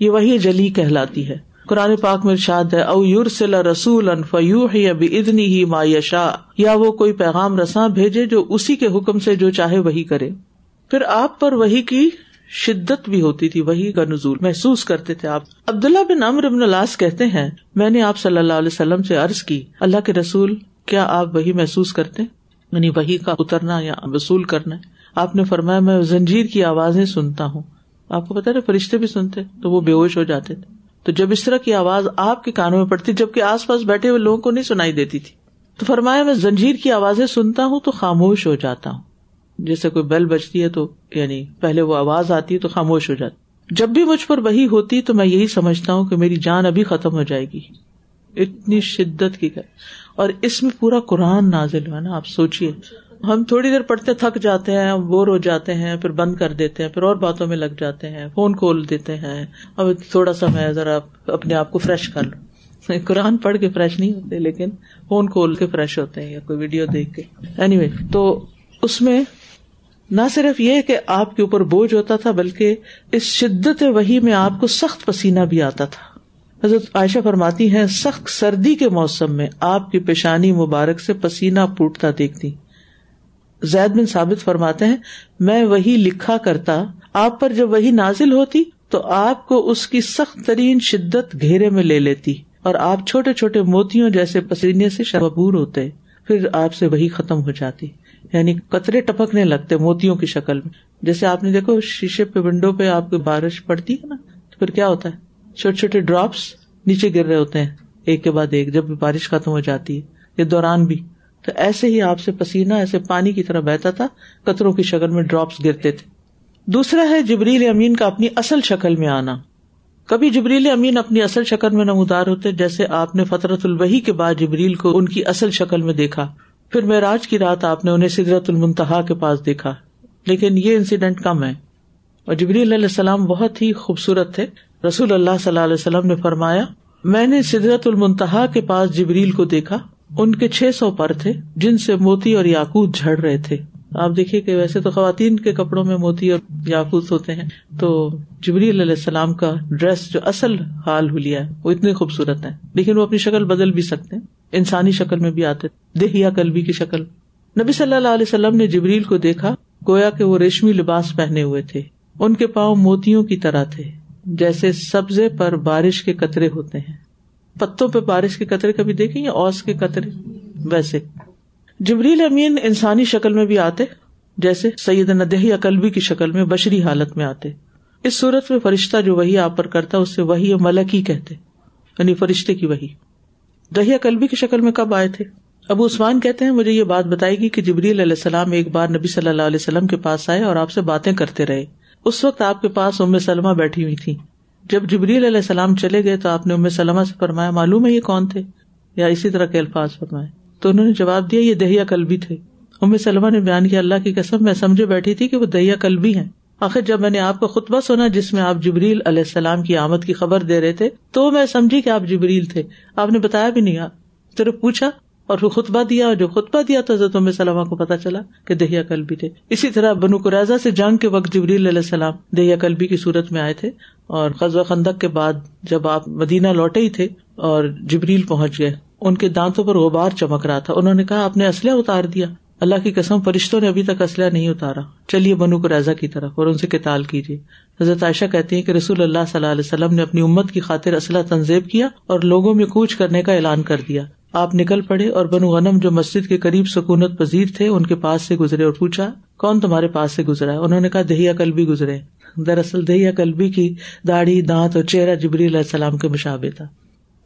یہ وہی جلی کہلاتی ہے۔ قرآن پاک میں ارشاد ہے، او یور رسول فیو ادنی ہی ما یشا یا وہ کوئی پیغام رساں بھیجے جو اسی کے حکم سے جو چاہے وہی کرے۔ پھر آپ پر وہی کی شدت بھی ہوتی تھی، وہی کا نزول محسوس کرتے تھے آپ۔ عبداللہ بن امر ابن الاس کہتے ہیں، میں نے آپ صلی اللہ علیہ وسلم سے عرض کی، اللہ کے رسول، کیا آپ وہی محسوس کرتے؟ یعنی وہی کا اترنا یا وصول کرنا۔ آپ نے فرمایا، میں زنجیر کی آوازیں سنتا ہوں۔ آپ کو پتا نا فرشتے بھی سنتے، تو وہ بے ہوش ہو جاتے تھے۔ تو جب اس طرح کی آواز آپ کے کانوں میں پڑتی، جبکہ آس پاس بیٹھے ہوئے لوگوں کو نہیں سنائی دیتی تھی۔ تو فرمایا، میں زنجیر کی آوازیں سنتا ہوں تو خاموش ہو جاتا ہوں۔ جیسے کوئی بیل بجتی ہے تو یعنی پہلے وہ آواز آتی ہے تو خاموش ہو جاتی جب بھی مجھ پر وہی ہوتی تو میں یہی سمجھتا ہوں کہ میری جان ابھی ختم ہو جائے گی۔ اتنی شدت کی اور اس میں پورا قرآن نازل ہوا نا، آپ سوچیے ہم تھوڑی دیر پڑھتے تھک جاتے ہیں بور ہو جاتے ہیں پھر بند کر دیتے ہیں پھر اور باتوں میں لگ جاتے ہیں فون کھول دیتے ہیں۔ اب تھوڑا سا میں ذرا اپنے آپ کو فریش کر لوں۔ (laughs) قرآن پڑھ کے فریش نہیں ہوتے لیکن فون کھول کے فریش ہوتے ہیں یا کوئی ویڈیو دیکھ کے۔ اینی anyway, تو اس میں نہ صرف یہ کہ آپ کے اوپر بوجھ ہوتا تھا بلکہ اس شدت وہی میں آپ کو سخت پسینہ بھی آتا تھا۔ حضرت عائشہ فرماتی ہیں سخت سردی کے موسم میں آپ کی پیشانی مبارک سے پسینہ پوٹتا دیکھتی۔ زید بن ثابت فرماتے ہیں، میں وہی لکھا کرتا، آپ پر جب وہی نازل ہوتی، تو آپ کو اس کی سخت ترین شدت گھیرے میں لے لیتی، اور آپ چھوٹے چھوٹے موتیوں جیسے پسینے سے شبور ہوتے، پھر آپ سے وہی ختم ہو جاتی۔ یعنی قطرے ٹپکنے لگتے موتیوں کی شکل میں۔ جیسے آپ نے دیکھو شیشے پہ ونڈو پہ آپ کی بارش پڑتی ہے نا، تو پھر کیا ہوتا ہے؟ چھوٹے چھوٹے ڈراپس نیچے گر رہے ہوتے ہیں، ایک کے بعد ایک، جب بارش ختم ہو جاتی ہے، یہ دوران بھی۔ تو ایسے ہی آپ سے پسینہ، ایسے پانی کی طرح بہتا تھا، قطروں کی شکل میں ڈراپس گرتے تھے۔ دوسرا ہے، جبریل امین کا اپنی اصل شکل میں آنا۔ کبھی جبریل امین اپنی اصل شکل میں نمودار ہوتے، جیسے آپ نے فطرت الوحی کے بعد جبریل کو ان کی اصل شکل میں دیکھا۔ پھر معراج کی رات آپ نے انہیں سدرت المنتہا کے پاس دیکھا۔ لیکن یہ انسیڈینٹ کم ہے۔ اور جبری علیہ السلام بہت ہی خوبصورت تھے۔ رسول اللہ صلی اللہ علیہ وسلم نے فرمایا، میں نے سدرت المنتہا کے پاس جبریل کو دیکھا۔ ان کے چھ سو پر تھے، جن سے موتی اور یاقوت جھڑ رہے تھے۔ آپ دیکھیے کہ ویسے تو خواتین کے کپڑوں میں موتی اور یاقوت ہوتے ہیں، تو جبری علیہ السلام کا ڈریس جو اصل حال ہولیا ہے، وہ اتنے خوبصورت ہے لیکن وہ اپنی شکل بدل بھی سکتے ہیں، انسانی شکل میں بھی آتے دہیا کلبی کی شکل۔ نبی صلی اللہ علیہ وسلم نے جبریل کو دیکھا، گویا کہ وہ ریشمی لباس پہنے ہوئے تھے۔ ان کے پاؤں موتیوں کی طرح تھے، جیسے سبزے پر بارش کے قطرے ہوتے ہیں۔ پتوں پہ بارش کے قطرے کبھی دیکھیں یا اوس کے قطرے ویسے۔ جبریل امین انسانی شکل میں بھی آتے، جیسے سید دہیا کلبی کی شکل میں، بشری حالت میں آتے۔ اس صورت میں فرشتہ جو وہی آپ پر کرتا اس سے وہی ملکی کہتے۔ یعنی فرشتے کی وہی دہیا کلبی کی شکل میں کب آئے تھے؟ ابو عثمان کہتے ہیں، مجھے یہ بات بتائے گی کہ جبریل علیہ السلام ایک بار نبی صلی اللہ علیہ وسلم کے پاس آئے اور آپ سے باتیں کرتے رہے۔ اس وقت آپ کے پاس ام سلمہ بیٹھی ہوئی تھی جب جبریل علیہ السلام چلے گئے تو آپ نے ام سلمہ سے فرمایا، معلوم ہے یہ کون تھے؟ یا اسی طرح کے الفاظ فرمائے۔ تو انہوں نے جواب دیا، یہ دہیا کلبی تھے۔ ام سلمہ نے بیان کیا، اللہ کی قسم، میں سمجھے بیٹھی تھی کہ وہ دہیا کلبی ہیں۔ آخر جب میں نے آپ کا خطبہ سنا جس میں آپ جبریل علیہ السلام کی آمد کی خبر دے رہے تھے، تو میں سمجھی کہ آپ جبریل تھے۔ آپ نے بتایا بھی نہیں صرف پوچھا اور پھر خطبہ دیا اور جو خطبہ دیا تو حضرت سلامہ کو پتا چلا کہ دہیا کلبی تھے۔ اسی طرح بنو قرضہ سے جنگ کے وقت جبریل علیہ السلام دہیا کلبی کی صورت میں آئے تھے اور قزو خندق کے بعد جب آپ مدینہ لوٹے ہی تھے اور جبریل پہنچ گئے، ان کے دانتوں پر غبار چمک رہا تھا۔ انہوں نے کہا، آپ نے اسلحہ اتار دیا۔ اللہ کی قسم، فرشتوں نے ابھی تک اسلحہ نہیں اتارا۔ چلیے بنو کو کی طرف اور ان سے کتال کیجیے۔ حضرت عائشہ کہتی ہیں کہ رسول اللہ صلی اللہ علیہ وسلم نے اپنی امت کی خاطر اسلحہ تنظیم کیا اور لوگوں میں کوچ کرنے کا اعلان کر دیا۔ آپ نکل پڑے اور بنو غنم جو مسجد کے قریب سکونت پذیر تھے، ان کے پاس سے گزرے اور پوچھا، کون تمہارے پاس سے گزرا ہے؟ انہوں نے کہا، دہیا کلبی گزرے۔ دراصل دہیا کلبی کی داڑھی، دانت اور چہرہ جبری علیہ السلام کے مشابے تھا۔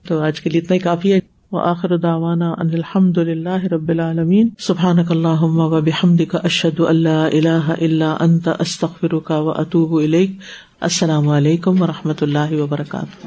تو آج کے لیے اتنا ہی کافی ہے۔ وآخر دعوانا ان الحمد لله رب العالمين سبحانك اللهم وبحمدك اشهد ان لا اله الا انت استغفرك واتوب اليك السلام علیکم و رحمۃ اللہ وبرکاتہ۔